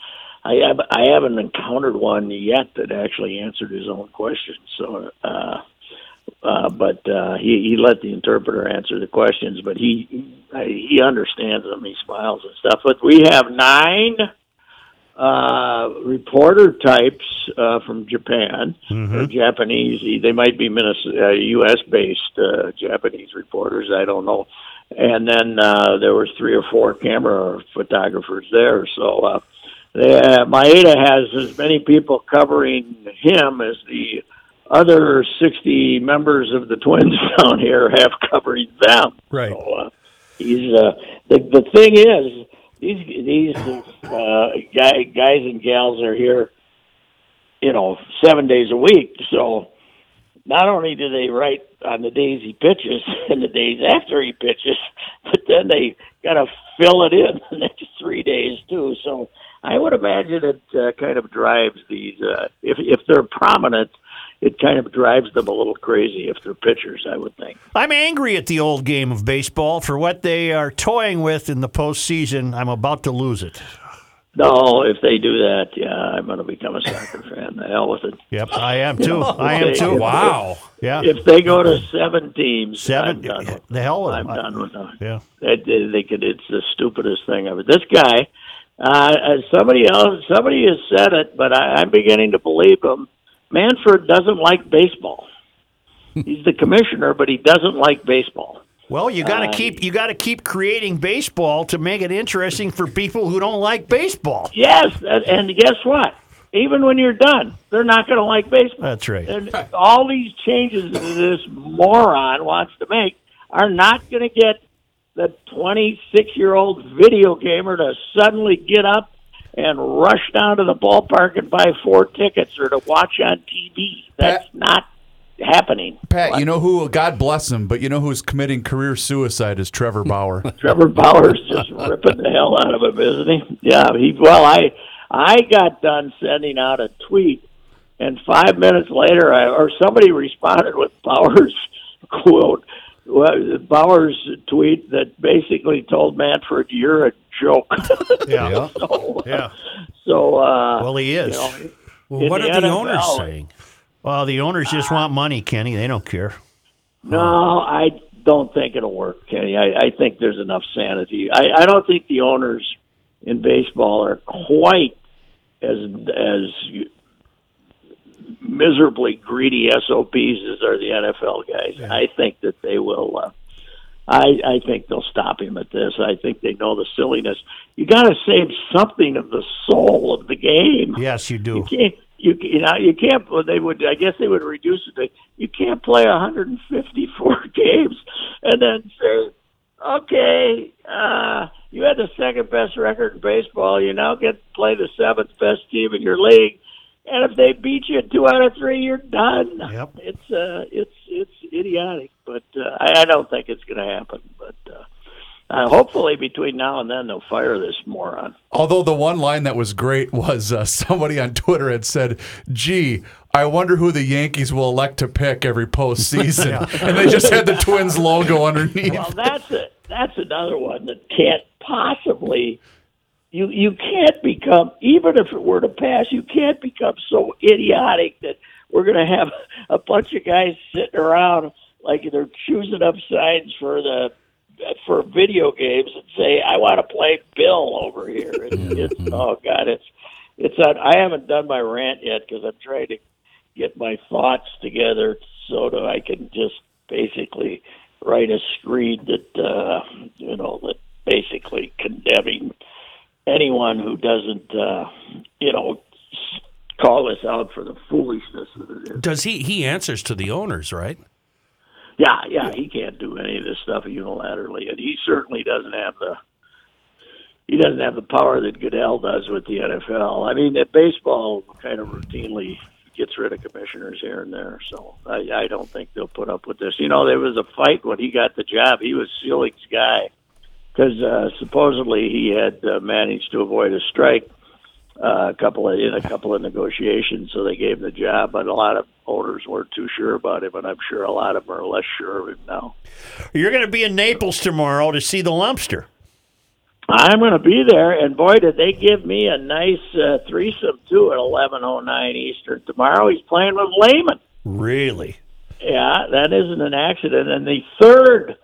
I have I haven't encountered one yet that actually answered his own questions. So. uh uh, but uh, he he let the interpreter answer the questions, but he he understands them. He smiles and stuff. But we have nine uh, reporter types uh, from Japan or Japanese. They might be Minnesota, uh, U.S. based uh, Japanese reporters. I don't know. And then uh, there was three or four camera photographers there. So uh, they, uh, Maeda has as many people covering him as the other 60 members of the Twins down here have covered them. Right. So, uh, he's uh, the the thing is these these uh, guy, guys and gals are here, you know, seven days a week. So not only do they write on the days he pitches and the days after he pitches, but then they got to fill it in the next three days too. So I would imagine it uh, kind of drives these uh, if if they're prominent. It kind of drives them a little crazy if they're pitchers, I would think. I'm angry at the old game of baseball for what they are toying with in the postseason. I'm about to lose it. No, if they do that, yeah, I'm going to become a soccer fan. The hell with it. Yep, I am too. I am too. Wow. Yeah. If they go to seven teams, Seven. I'm done with The hell with I'm them. done with them. Yeah. They could, it's the stupidest thing ever. This guy, uh, uh, somebody else, somebody has said it, but I, I'm beginning to believe him. Manfred doesn't like baseball. He's the commissioner, but he doesn't like baseball. Well, you got to Uh, keep you got to keep creating baseball to make it interesting for people who don't like baseball. Yes, and, and guess what? Even when you're done, they're not going to like baseball. That's right. And all these changes that this moron wants to make are not going to get the 26 year old video gamer to suddenly get up and rush down to the ballpark and buy four tickets or to watch on TV. That's not happening. Pat, you know who? God bless him, but you know who's committing career suicide is Trevor Bauer. Trevor Bauer's just ripping the hell out of him, isn't he? Yeah, he. Well, I I got done sending out a tweet, and five minutes later, I, or somebody responded with Bauer's quote. Well, Bauer's tweet that basically told Manfred, "You're a joke." Yeah. so, Yeah. so uh, Well, he is. you know, Well, what the are the NFL, owners saying? Well, the owners just want money, Kenny. They don't care. No, I don't think it'll work, Kenny. I, I think there's enough sanity. I, I don't think the owners in baseball are quite as as miserably greedy SOPs as are the NFL guys. I think that they will. Uh, I I think they'll stop him at this. I think they know the silliness. You got to save something of the soul of the game. Yes, you do. You can't. You, you know you can't. Well, they would. I guess they would reduce it. To, you can't play 154 games and then say, okay, uh, you had the second best record in baseball. You now get to play the seventh best team in your league, and if they beat you two out of three, you're done. Yep. It's uh, it's it's idiotic, but uh, I, I don't think it's going to happen. But uh, uh, hopefully, between now and then, they'll fire this moron. Although the one line that was great was uh, somebody on Twitter had said, "Gee, I wonder who the Yankees will elect to pick every postseason," and they just had the Twins logo underneath. Well, that's a that's another one that can't possibly. You you can't become even if it were to pass, you can't become so idiotic that we're going to have a bunch of guys sitting around like they're choosing up signs for the for video games and say, "I want to play Bill over here." It's, it's oh god, it's it's. On, I haven't done my rant yet because I'm trying to get my thoughts together so that I can just basically write a screed that uh, you know that basically condemning anyone who doesn't uh, you know call us out for the foolishness that it is. Does he? He answers to the owners, right? Yeah, yeah, he can't do any of this stuff unilaterally, and he certainly doesn't have the he doesn't have the power that Goodell does with the NFL. I mean, that baseball kind of routinely gets rid of commissioners here and there, so I, I don't think they'll put up with this. You know, there was a fight when he got the job. He was Selig's guy because uh, supposedly he had uh, managed to avoid a strike uh, a couple of in a couple of negotiations, so they gave him the job. But a lot of owners weren't too sure about him, and I'm sure a lot of them are less sure of him now. You're going to be in Naples tomorrow to see the Lumpster. I'm going to be there, and boy, did they give me a nice uh, threesome too at 11:09 Eastern tomorrow. He's playing with Lehman. Really? Yeah, that isn't an accident. And the third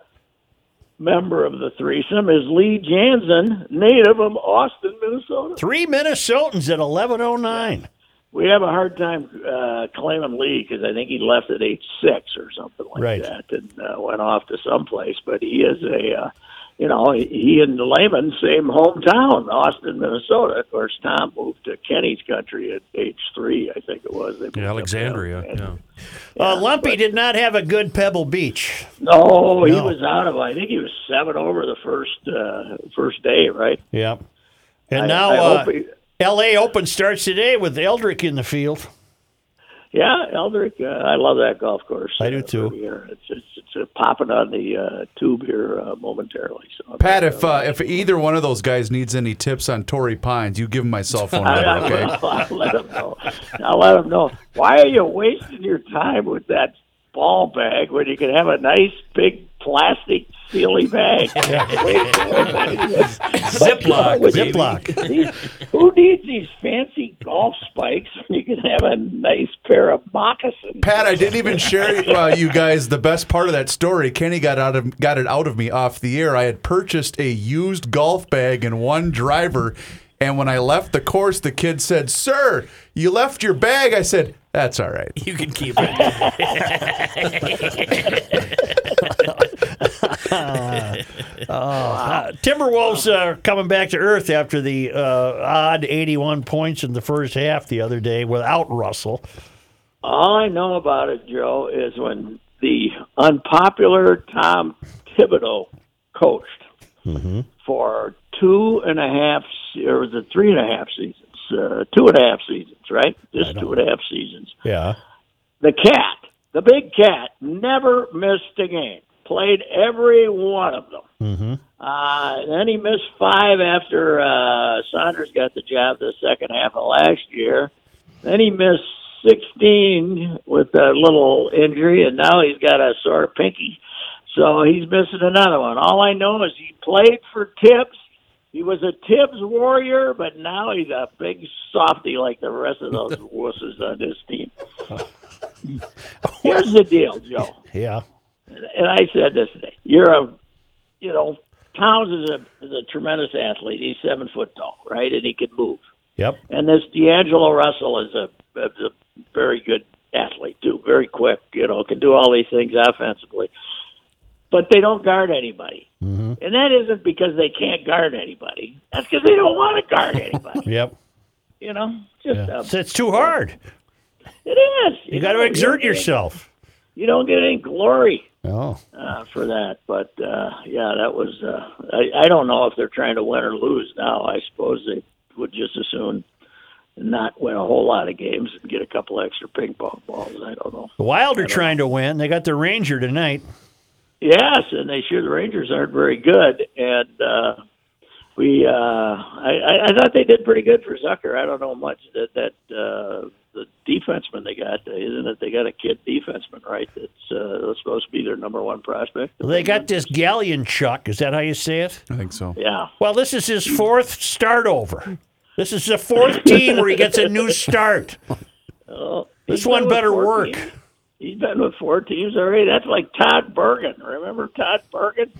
member of the threesome is Lee Janzen, native of Austin, Minnesota. Three Minnesotans at 11:09. We have a hard time uh, claiming Lee because I think he left at age six or something like Right. that, and uh, went off to someplace. But he is a, uh, you know, he- he and Lehman same hometown, Austin, Minnesota. Of course, Tom moved to Kenny's country at age three, I think it was. They moved up to Alexandria. Yeah. Uh, Lumpy did not have a good Pebble Beach. No, he No. was out of. I think he was seven over the first uh, first day, right? Yep. And I- now I uh, he- L.A. Open starts today with Eldrick in the field. Yeah, Eldrick. Uh, I love that golf course. I do uh, too. Here. It's it's, it's uh, popping on the uh, tube here uh, momentarily. So Pat, if uh, if either one of those guys needs any tips on Torrey Pines, you give him my cell phone number, okay? will I'll let him know. I'll let him know. Why are you wasting your time with that ball bag when you can have a nice big plastic sealy bag? Ziploc, Ziploc. Who needs these fancy golf spikes when you can have a nice pair of moccasins? Pat, I didn't even share uh, you guys the best part of that story. Kenny got out of got it out of me off the air. I had purchased a used golf bag and one driver, and when I left the course, the kid said, "Sir, you left your bag." I said, "That's all right." You can keep it. Uh, Timberwolves uh, coming back to earth after the uh, odd 81 points in the first half the other day without Russell. All I know about it, Joe, is when the unpopular Tom Thibodeau coached for two and a half, or was it three and a half seasons? Uh, two and a half seasons, right? Just two and a half seasons. Yeah. The cat, the big cat, never missed a game. Played every one of them. Mm-hmm. Uh, then he missed five after uh, Saunders got the job the second half of last year. Then he missed 16 with a little injury, and now he's got a sore pinky. So he's missing another one. All I know is he played for Tibbs. He was a Tibbs warrior, but now he's a big softy like the rest of those wusses on this team. Here's the deal, Joe Yeah. And I said this today. You're a, you know, Towns is a is a tremendous athlete. He's seven foot tall, right, and he can move. Yep. And this D'Angelo Russell is a, is a very good athlete too, very quick. You know, can do all these things offensively, but they don't guard anybody. Mm-hmm. And that isn't because they can't guard anybody. That's because they don't want to guard anybody. Yep. you know, just Yeah. uh, So it's too hard. it is. You got to exert yourself. You don't get any glory. Oh. uh, for that. But uh, yeah, that was. Uh, I, I don't know if they're trying to win or lose now. I suppose they would just as soon not win a whole lot of games and get a couple extra ping pong balls. I don't know. The Wild are trying to win. They got the Ranger tonight. Yes, and they sure the Rangers aren't very good, and uh, we. Uh, I, I, I thought they did pretty good for Zucker. I don't know much that that uh, the defenseman they got isn't it? They got a kid defenseman, right? That's uh, supposed to be their number one prospect. They got this Galchenyuk. Is that how you say it? I think so. Yeah. Well, this is his fourth start over. This is the fourth team where he gets a new start. Oh, This one better work. teams. He's been with four teams already. That's like Todd Bergen. Remember Todd Bergen?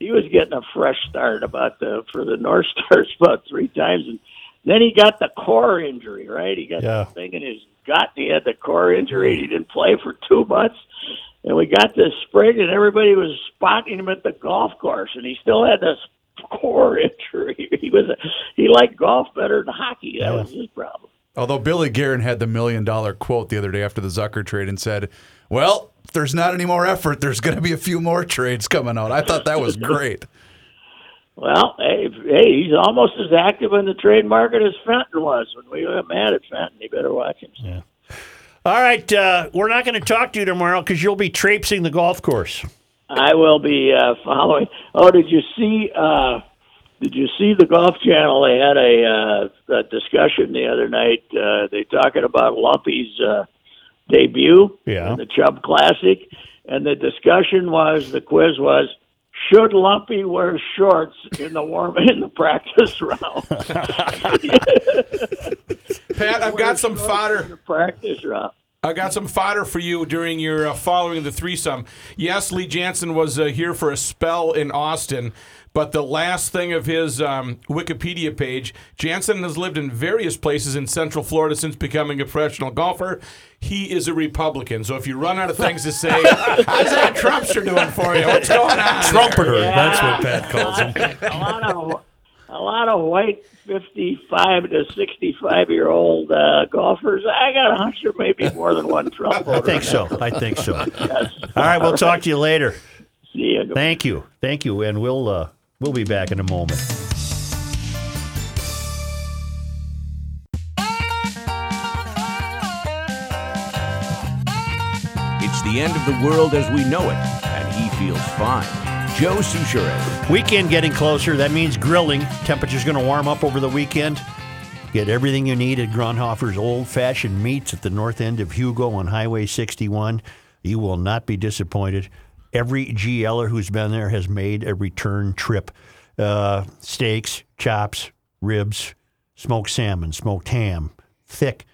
he was getting a fresh start about the for the North Stars about three times, and then he got the core injury. Right, he got Yeah. the thing in his gut. He had the core injury. and He didn't play for two months. And we got this spring, and everybody was spotting him at the golf course, and he still had this core injury. He was a, he liked golf better than hockey. That was his problem. Although Billy Guerin had the million dollar quote the other day after the Zucker trade and said, Well, if there's not any more effort, there's going to be a few more trades coming out. I thought that was great. Well, hey, hey, he's almost as active in the trade market as Fenton was when we got mad at Fenton. You better watch him. Yeah. All right, uh, we're not going to talk to you tomorrow because you'll be traipsing the golf course. I will be uh, following. Oh, did you see? Uh, did you see the Golf Channel? They had a, uh, a discussion the other night. Uh, they talking about Lumpy's uh, debut Yeah. in the Chubb Classic, and the discussion was the quiz was. Should Lumpy wear shorts in the warm in the practice round? Pat, I've got some fodder. The practice round. I got some fodder for you during your uh, following the threesome. Yes, Lee Janzen was uh, here for a spell in Austin, but the last thing of his um, Wikipedia page, Janzen has lived in various places in Central Florida since becoming a professional golfer. He is a Republican, so if you run out of things to say, how's that Trumpster doing for you? What's going on? Trumpeter. That's what Pat calls him. a lot of a lot of white fifty-five to sixty-five year old uh, golfers. I got a hunch there may be more than one Trump voter. I think so. I think so. All right, we'll talk to you later. See you. Thank you, thank you, and we'll uh, we'll be back in a moment. It's the end of the world as we know it, and he feels fine. Joe Soucheray. Weekend getting closer. That means grilling. Temperature's going to warm up over the weekend. Get everything you need at Grundhofer's Old Fashioned Meats at the north end of Hugo on Highway 61. You will not be disappointed. Every GLer who's been there has made a return trip. Uh, steaks, chops, ribs, smoked salmon, smoked ham, thick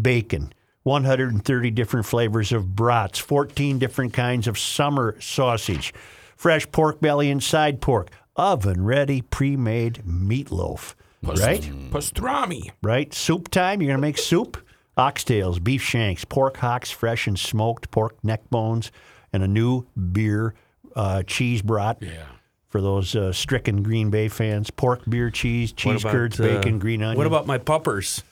bacon, 130 different flavors of brats, 14 different kinds of summer sausage, fresh pork belly and side pork, oven ready pre made meatloaf. Right? Pastrami. Right? Soup time. You're going to make soup? Oxtails, beef shanks, pork hocks, fresh and smoked, pork neck bones, and a new beer uh, cheese brat. Yeah. For those uh, stricken Green Bay fans, pork, beer, cheese, cheese What curds, about, uh, bacon, green onion. What about my puppers?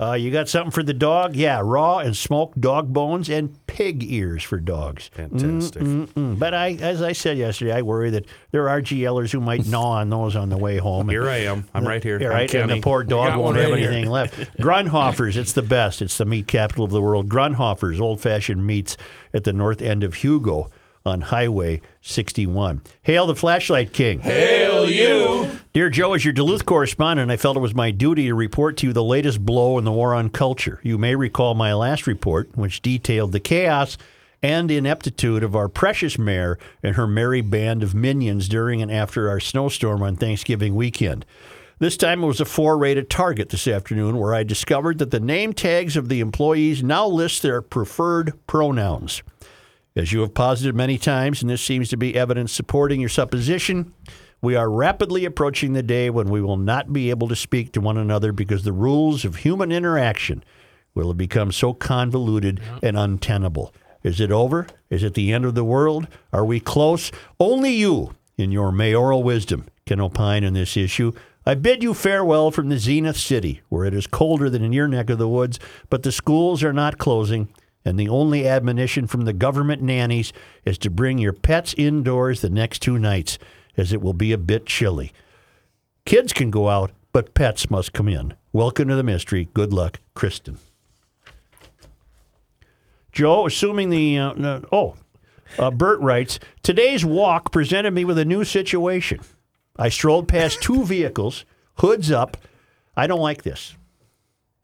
Uh, you got something for the dog? Yeah, raw and smoked dog bones and pig ears for dogs. Fantastic. Mm, But I, as I said yesterday, I worry that there are GLers who might gnaw on those on the way home. Here I am. I'm right here. Right, and the poor dog won't one have right here. anything left. Grundhofers, it's the best. It's the meat capital of the world. Grundhofers, old-fashioned meats at the north end of Hugo on Highway 61. Hail the Flashlight King. Hail you. Dear Joe, as your Duluth correspondent, I felt it was my duty to report to you the latest blow in the war on culture. You may recall my last report, which detailed the chaos and ineptitude of our precious mayor and her merry band of minions during and after our snowstorm on Thanksgiving weekend. This time it was a foray to Target this afternoon, where I discovered that the name tags of the employees now list their preferred pronouns. As you have posited many times, and this seems to be evidence supporting your supposition, we are rapidly approaching the day when we will not be able to speak to one another because the rules of human interaction will have become so convoluted and untenable. Is it over? Is it the end of the world? Are we close? Only you, in your mayoral wisdom, can opine on this issue. I bid you farewell from the Zenith City, where it is colder than in your neck of the woods, but the schools are not closing, and the only admonition from the government nannies is to bring your pets indoors the next two nights, as it will be a bit chilly. Kids can go out, but pets must come in. Welcome to the mystery. Good luck, Kristen. Joe, assuming the uh, no- oh, uh, Bert writes today's walk presented me with a new situation. I strolled past two vehicles, hoods up. I don't like this.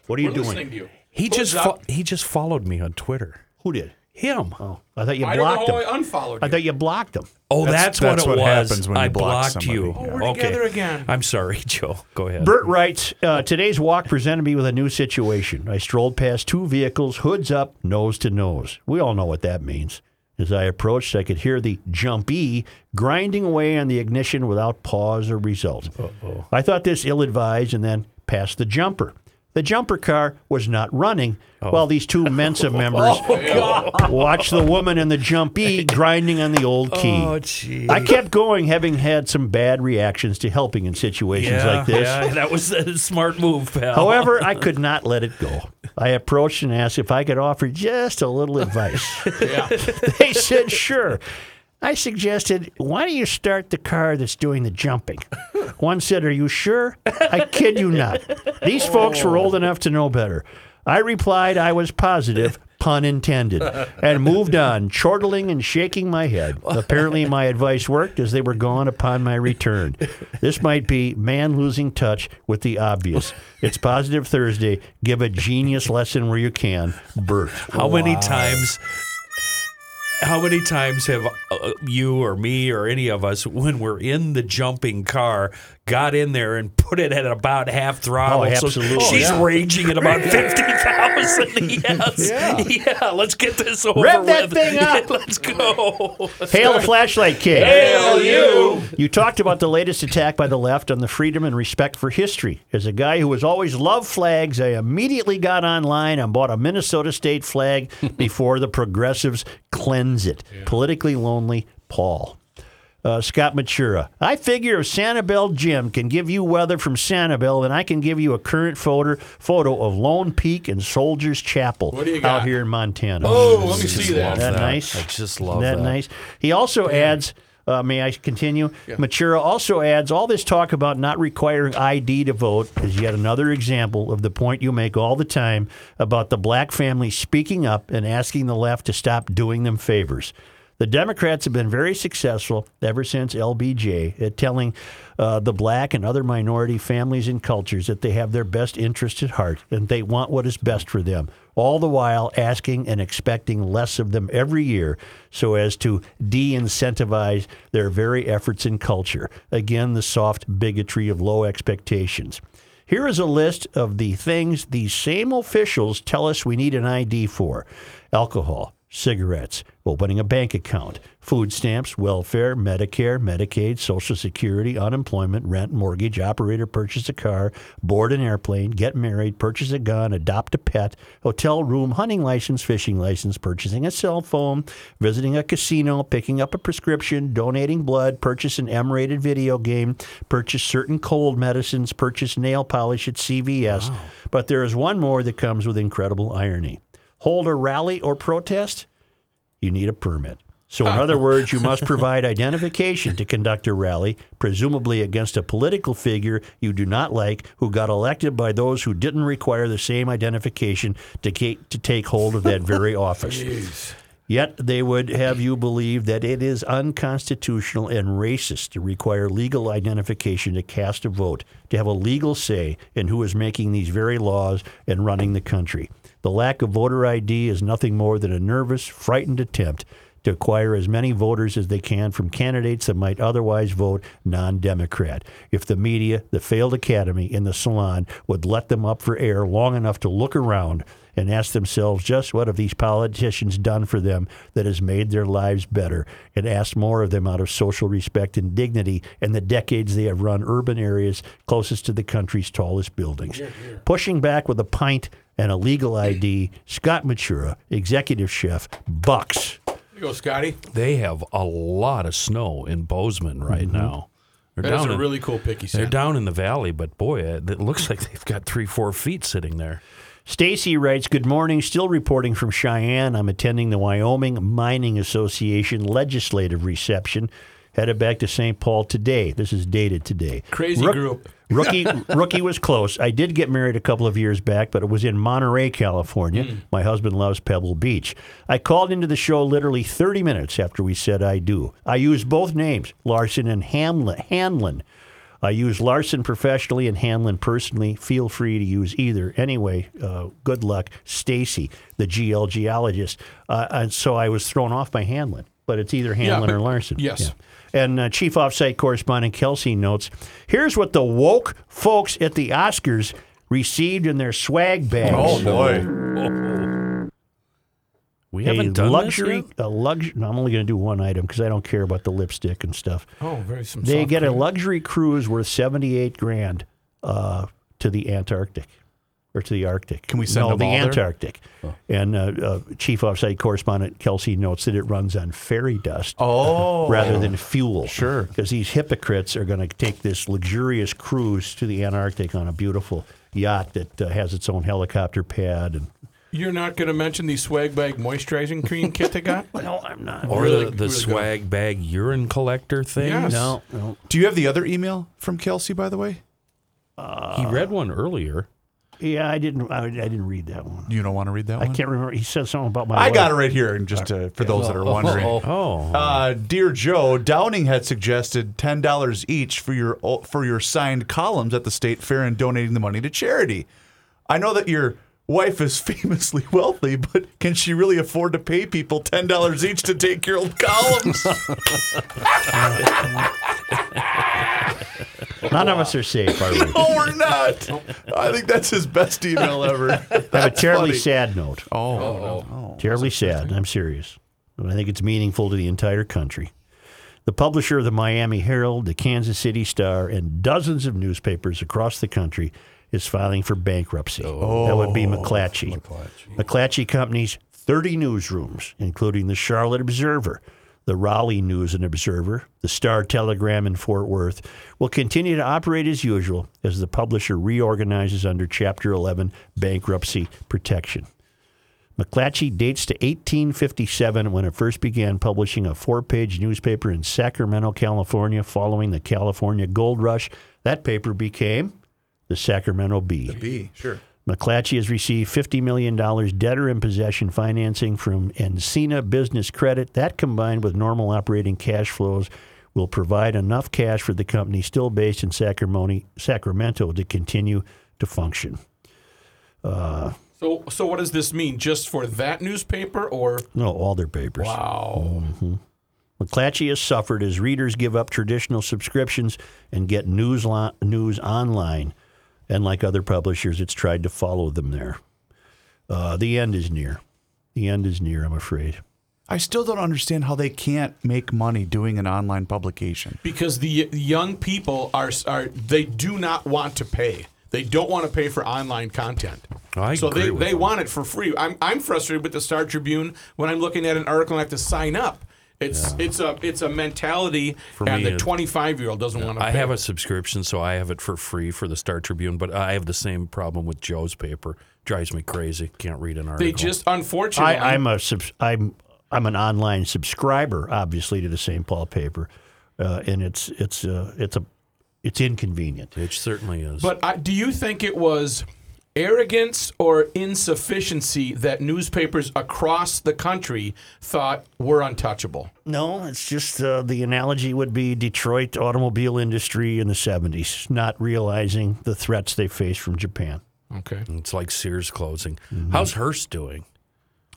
What are you We're doing? to you. He Who's just fo- he just followed me on Twitter. Who did? Him. Oh, I thought you I blocked him. how I unfollowed I you. thought you blocked him. Oh, That's- that's, that's what it what was. happens when you I block blocked you. Oh, we're okay. together again. I'm sorry, Joe. Go ahead. Bert writes, uh, today's walk presented me with a new situation. I strolled past two vehicles, hoods up, nose to nose. We all know what that means. As I approached, I could hear the jumpy grinding away on the ignition without pause or result. I thought this ill advised and then passed the jumper. The jumper car was not running oh. while these two Mensa oh, members watched the woman in the jumpy grinding on the old key. Oh. I kept going, having had some bad reactions to helping in situations like this. Yeah, that was a smart move, pal. However, I could not let it go. I approached and asked if I could offer just a little advice. they said, sure. I suggested, why don't you start the car that's doing the jumping? One said, Are you sure? I kid you not. These folks were old oh. enough to know better. I replied I was positive, pun intended, and moved on, chortling and shaking my head. Apparently, my advice worked as they were gone upon my return. This might be man losing touch with the obvious. It's Positive Thursday. Give a genius lesson where you can. Bert. How many times? How many times have uh, you or me or any of us, when we're in the jumping car, got in there and put it at about half throttle? Oh, So absolutely. she's Yeah. raging at about fifty thousand. Yes, yeah. Let's get this over Rev that with. thing up. Let's go. Hail the flashlight kid. Hail you. You talked about the latest attack by the left on the freedom and respect for history. As a guy who has always loved flags, I immediately got online and bought a Minnesota state flag before the progressives cleanse it. Politically lonely Paul. Uh, Scott Matura. I figure if Sanibel Jim can give you weather from Sanibel, then I can give you a current photo photo of Lone Peak and Soldiers Chapel What do you out here in Montana. Oh, let me see that. Isn't that, that. nice? I just love Isn't that, that. nice. He also adds. Uh, may I continue? Matura also adds all this talk about not requiring ID to vote is yet another example of the point you make all the time about the black family speaking up and asking the left to stop doing them favors. The Democrats have been very successful ever since LBJ at telling uh, the black and other minority families and cultures that they have their best interests at heart and they want what is best for them, all the while asking and expecting less of them every year so as to de incentivize their very efforts in culture. Again, the soft bigotry of low expectations. Here is a list of the things these same officials tell us we need an ID for alcohol, cigarettes, opening a bank account, food stamps, welfare, Medicare, Medicaid, Social Security, unemployment, rent, mortgage, operator, purchase a car, board an airplane, get married, purchase a gun, adopt a pet, hotel room, hunting license, fishing license, purchasing a cell phone, visiting a casino, picking up a prescription, donating blood, purchase an M rated video game, purchase certain cold medicines, purchase nail polish at CVS. But there is one more that comes with incredible irony. Hold a rally or protest? you need a permit. So, in ah. other words, you must provide identification to conduct a rally, presumably against a political figure you do not like who got elected by those who didn't require the same identification to, to take hold of that very office. Yet they would have you believe that it is unconstitutional and racist to require legal identification to cast a vote, to have a legal say in who is making these very laws and running the country. The lack of voter ID is nothing more than a nervous, frightened attempt to acquire as many voters as they can from candidates that might otherwise vote non Democrat. If the media, the failed academy, and the salon would let them up for air long enough to look around and ask themselves just what have these politicians done for them that has made their lives better and ask more of them out of social respect and dignity in the decades they have run urban areas closest to the country's tallest buildings. Pushing back with a pint and a legal ID, Scott Matura, executive chef, Bucks. There you go, Scotty. They have a lot of snow in Bozeman right now. They're That is a in- really cool pick, he They're said. down in the valley, but boy, uh, it looks like they've got three, four feet sitting there. Stacy writes, Good morning. Still reporting from Cheyenne. I'm attending the Wyoming Mining Association legislative reception. Headed back to St. Paul today. This is dated today. Crazy Rook- group. Rookie rookie was close. I did get married a couple of years back, but it was in Monterey, California. Hmm. My husband loves Pebble Beach. I called into the show literally 30 minutes after we said I do. I used both names, Larson and Hamlin. Hanlon. I use Larson professionally and Hanlon personally. Feel free to use either. Anyway, uh, good luck, Stacy, the GL geologist. Uh, and so I was thrown off by Hanlon, but it's either Hanlon but- or Larson. yes. Yeah. And uh, Chief Offsite Correspondent Kelsey notes here's what the woke folks at the Oscars received in their swag bags. Oh boy. We haven't done luxury, this a luxury. I'm only going to do one item because I don't care about the lipstick and stuff. Oh, very some. They soft get a luxury cruise worth 78 grand uh, to the Antarctic or to the Arctic. Can we send no, them the all there? Antarctic? And uh, uh, Chief Offsite Correspondent Kelsey notes that it runs on fairy dust Oh, rather than fuel. Sure. Because these hypocrites are going to take this luxurious cruise to the Antarctic on a beautiful yacht that uh, has its own helicopter pad. And You're not going to mention the swag bag moisturizing cream kit they got? no, I'm not. Or Really- the, the really swag bag urine collector thing. Yes. No, no. Do you have the other email from Kelsey, by the way? He read one earlier. Yeah, I didn't. I, I didn't read that one. You don't want to read that one? I one? can't remember. He said something about my. I got it right here, and just uh, for those that are wondering. Oh. Uh, dear Joe, Downing had suggested ten dollars each for your for your signed columns at the state fair and donating the money to charity. I know that your wife is famously wealthy, but can she really afford to pay people ten dollars each to take your old columns? None of us are safe, are we? no, we're not. I think that's his best email ever. I have a terribly funny. sad note. Oh, oh Terribly sad. I'm serious. But I think it's meaningful to the entire country. The publisher of the Miami Herald, the Kansas City Star, and dozens of newspapers across the country is filing for bankruptcy. Oh, That would be McClatchy. McClatchy Company's 30 newsrooms, including the Charlotte Observer, the Raleigh News and Observer, the Star Telegram in Fort Worth, will continue to operate as usual as the publisher reorganizes under Chapter 11 bankruptcy protection. McClatchy dates to 1857 when it first began publishing a four page newspaper in Sacramento, California, following the California Gold Rush. That paper became the Sacramento Bee. B, sure. McClatchy has received $50 million debtor in possession financing from Encina Business Credit. That combined with normal operating cash flows will provide enough cash for the company still based in Sacramento, Sacramento to continue to function. Uh, so, so what does this mean? Just for that newspaper, or No, all their papers. wow? Mm-hmm. McClatchy has suffered as readers give up traditional subscriptions and get news, li- news online. And like other publishers, it's tried to follow them there. Uh, the end is near. The end is near, I'm afraid. I still don't understand how they can't make money doing an online publication. Because the young people are are they do not want to pay. They don't want to pay for online content. I so agree they, with they them. want it for free. I'm I'm frustrated with the Star Tribune when I'm looking at an article and I have to sign up. It's it's a it's a mentality, For and me, the 25 year old doesn't want to. I pay. have a subscription, so I have it for free for the Star Tribune. But I have the same problem with Joe's paper. Drives me crazy. Can't read an article. They just unfortunately. I, I'm a subs- I'm I'm an online subscriber, obviously, to the St. Paul paper, uh, and it's it's uh, it's a it's inconvenient. It certainly is. But I, do you think it was arrogance or insufficiency that newspapers across the country thought were untouchable? No, it's just uh, the analogy would be Detroit automobile industry in the 70s, not realizing the threats they face from Japan. Okay. it's like Sears closing. Mm-hmm. How's Hearst doing?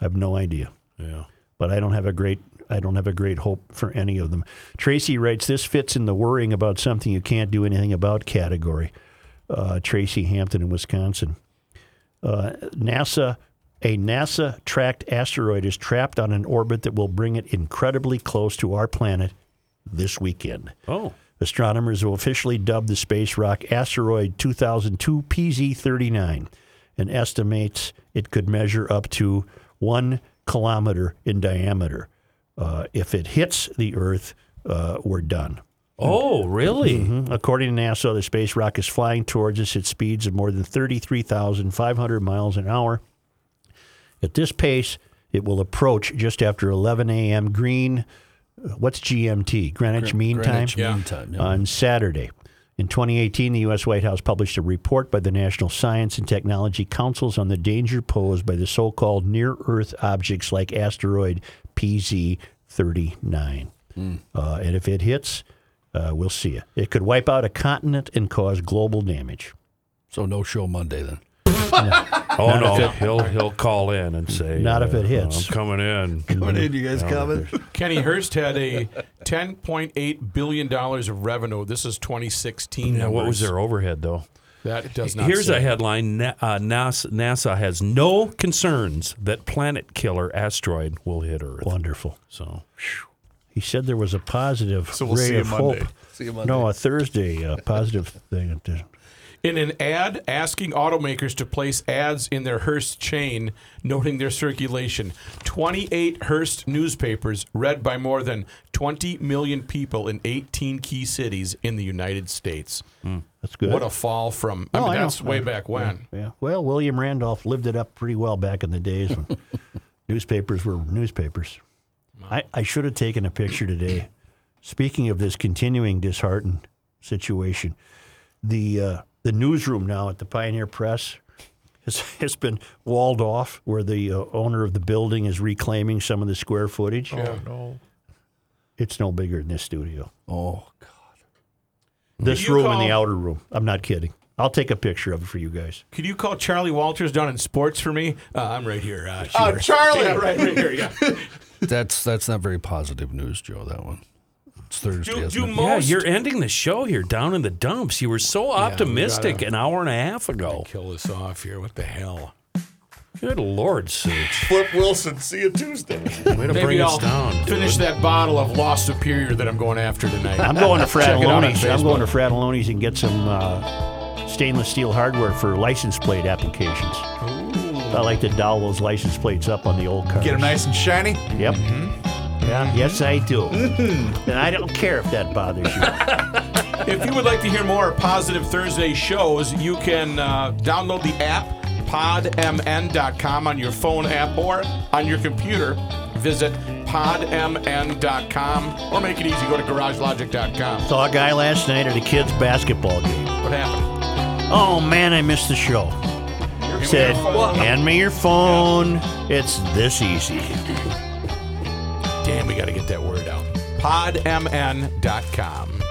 I have no idea. Yeah. but I don't have a great I don't have a great hope for any of them. Tracy writes, "This fits in the worrying about something you can't do anything about category." Uh, Tracy Hampton in Wisconsin. Uh, NASA, a NASA tracked asteroid is trapped on an orbit that will bring it incredibly close to our planet this weekend. Oh. Astronomers will officially dub the space rock asteroid 2002 PZ39 and estimates it could measure up to one kilometer in diameter. Uh, if it hits the Earth, uh, we're done. Oh, really? Mhm. According to NASA, the space rock is flying towards us at speeds of more than 33,500 miles an hour. At this pace, it will approach just after 11 a.m. green. uh, What's GMT? Greenwich Mean Greenwich Time? Mean Time, yeah. On Saturday. In 2018, the U.S. White House published a report by the National Science and Technology Councils on the danger posed by the so called near Earth objects like asteroid PZ 39. Uh, and if it hits, uh, we'll see it. It could wipe out a continent and cause global damage. So no show Monday then. Oh no, he'll he'll call in and say, Not if it uh, hits. I'm coming in. Coming in, you guys coming? Kenny Hurst had a 10.8 billion dollars of revenue. This is 2016. Yeah, what was their overhead though? That does not. Here's say. a headline: Na- uh, NASA, NASA has no concerns that planet killer asteroid will hit Earth. Wonderful. So, He said there was a positive So we'll ray see you of Monday. hope. See you Monday. No, a Thursday uh, positive thing. In an ad asking automakers to place ads in their Hearst chain, noting their circulation, 28 Hearst newspapers read by more than 20 million people in 18 key cities in the United States. That's good. What a fall from, I Oh, mean, I know. that's way back when. Yeah. Well, William Randolph lived it up pretty well back in the days when newspapers were newspapers. I, I should have taken a picture today. Speaking of this continuing disheartened situation, the uh, the newsroom now at the Pioneer Press has, has been walled off, where the uh, owner of the building is reclaiming some of the square footage. Yeah. no. It's no bigger than this studio. Oh, God. This you room and the outer room. I'm not kidding. I'll take a picture of it for you guys. Could you call Charlie Walters down in sports for me? Uh, I'm right here. Uh, Oh, Charlie! Yeah, right, right here. Yeah. That's that's not very positive news, Joe. That one. It's Thursday. Do, isn't do it? Yeah, most you're ending the show here down in the dumps. You were so optimistic gotta- an hour and a half ago. kill us off here? What the hell? Good Lord, Suits. Flip Wilson. See you Tuesday. Way to Maybe bring I'll us down. finish that bottle of Lost Superior that I'm going after tonight. I'm going to Check it out on Fratallone's. I'm going to Fratallone's and get some uh, stainless steel hardware for license plate applications. I like to dowel those license plates up on the old cars. Get them nice and shiny. Yep. Yeah. Yes, I do. and I don't care if that bothers you. If you would like to hear more Positive Thursday shows, you can uh, download the app podmn.com on your phone app or on your computer. Visit podmn.com or make it easy. Go to garagelogic.com. Saw a guy last night at a kids' basketball game. What happened? Oh man, I missed the show. Said, hand me your phone. It's this easy. Damn, we got to get that word out. podmn.com.